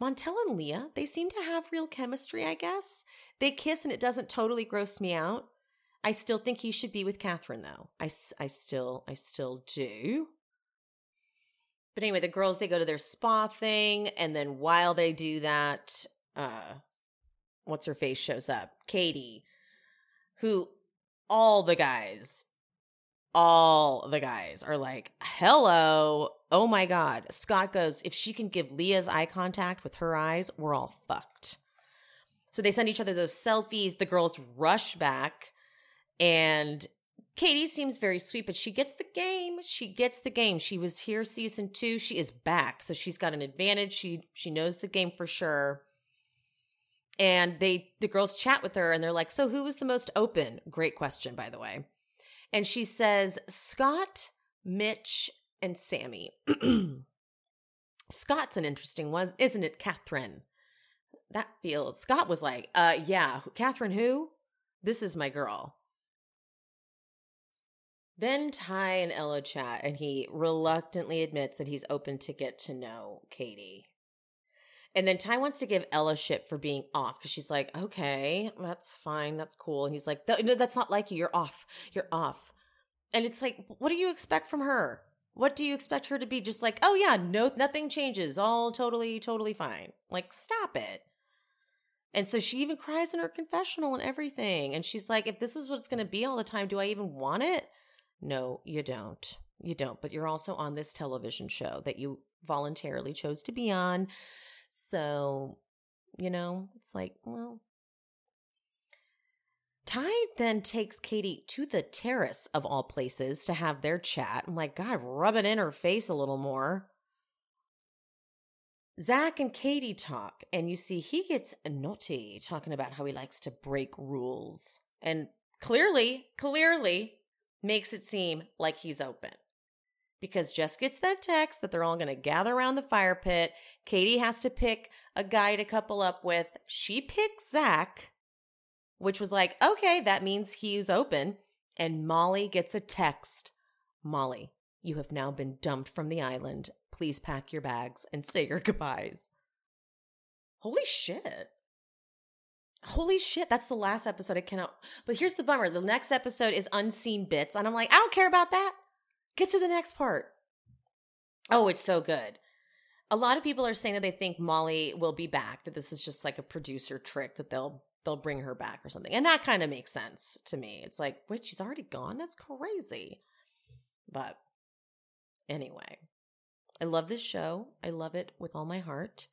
[SPEAKER 1] Montel and Leah, they seem to have real chemistry, I guess. They kiss and it doesn't totally gross me out. I still think he should be with Catherine, though. I, I still, I still do. But anyway, the girls, they go to their spa thing. And then while they do that, uh, what's her face shows up? Kady who all the guys, all the guys are like, hello. Oh my God. Scott goes, if she can give Leah's eye contact with her eyes, we're all fucked. So they send each other those selfies. The girls rush back. And Kady seems very sweet, but she gets the game. She gets the game. She was here season two. She is back. So she's got an advantage. She she knows the game for sure and they the girls chat with her and they're like so who was the most open great question by the way and she says scott mitch and sammy scott's an interesting one isn't it catherine that feels scott was like uh yeah catherine who this is my girl then Ty and ella chat and he reluctantly admits that he's open to get to know kady and then Ty wants to give Ella shit for being off because she's like, okay, that's fine. That's cool. And he's like, no, that's not like you. You're off. You're off. And it's like, what do you expect from her? What do you expect her to be? Just like, oh yeah, no, nothing changes. All totally, totally fine. Like, stop it. And so she even cries in her confessional and everything. And she's like, if this is what it's going to be all the time, do I even want it? No, you don't. You don't. But you're also on this television show that you voluntarily chose to be on. So, you know, it's like, well. Ty then takes Kady to the terrace of all places to have their chat. I'm like, God, rub it in her face a little more. Zach and Kady talk, and you see he gets naughty talking about how he likes to break rules. And clearly, clearly makes it seem like he's open. Because Jess gets that text that they're all going to gather around the fire pit. Kady has to pick a guy to couple up with. She picks Zach, which was like, okay, that means he's open. And Molly gets a text Molly, you have now been dumped from the island. Please pack your bags and say your goodbyes. Holy shit. Holy shit, that's the last episode. I cannot. But here's the bummer the next episode is unseen bits. And I'm like, I don't care about that. Get to the next part. Oh, it's so good. A lot of people are saying that they think Molly will be back, that this is just like a producer trick that they'll they'll bring her back or something. And that kind of makes sense to me. It's like, wait, she's already gone? That's crazy. But anyway, I love this show. I love it with all my heart.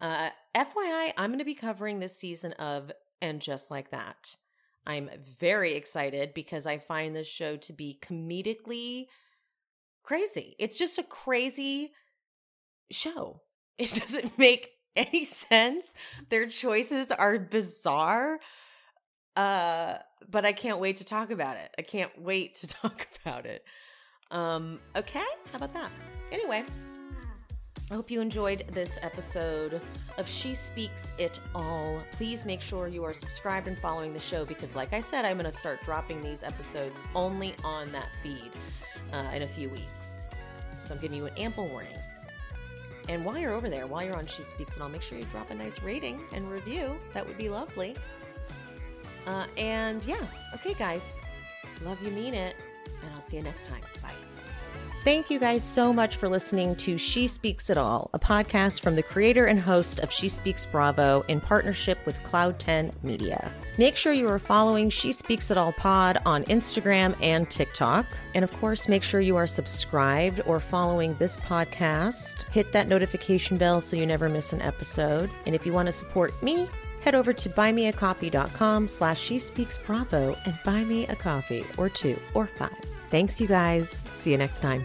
[SPEAKER 1] Uh, FYI, I'm going to be covering this season of And Just Like That. I'm very excited because I find this show to be comedically crazy. It's just a crazy show. It doesn't make any sense. Their choices are bizarre. Uh, but I can't wait to talk about it. I can't wait to talk about it. Um, okay, how about that? Anyway, I hope you enjoyed this episode of She Speaks It All. Please make sure you are subscribed and following the show because, like I said, I'm going to start dropping these episodes only on that feed uh, in a few weeks. So I'm giving you an ample warning. And while you're over there, while you're on She Speaks It All make sure you drop a nice rating and review. That would be lovely. Uh, and yeah, okay, guys. Love you, mean it. And I'll see you next time. Bye. Thank you guys so much for listening to She Speaks It All, a podcast from the creator and host of She Speaks Bravo in partnership with Cloud 10 Media. Make sure you are following She Speaks It All Pod on Instagram and TikTok. And of course, make sure you are subscribed or following this podcast. Hit that notification bell so you never miss an episode. And if you want to support me, head over to buymeacoffee.com slash she speaks bravo and buy me a coffee or two or five. Thanks, you guys. See you next time.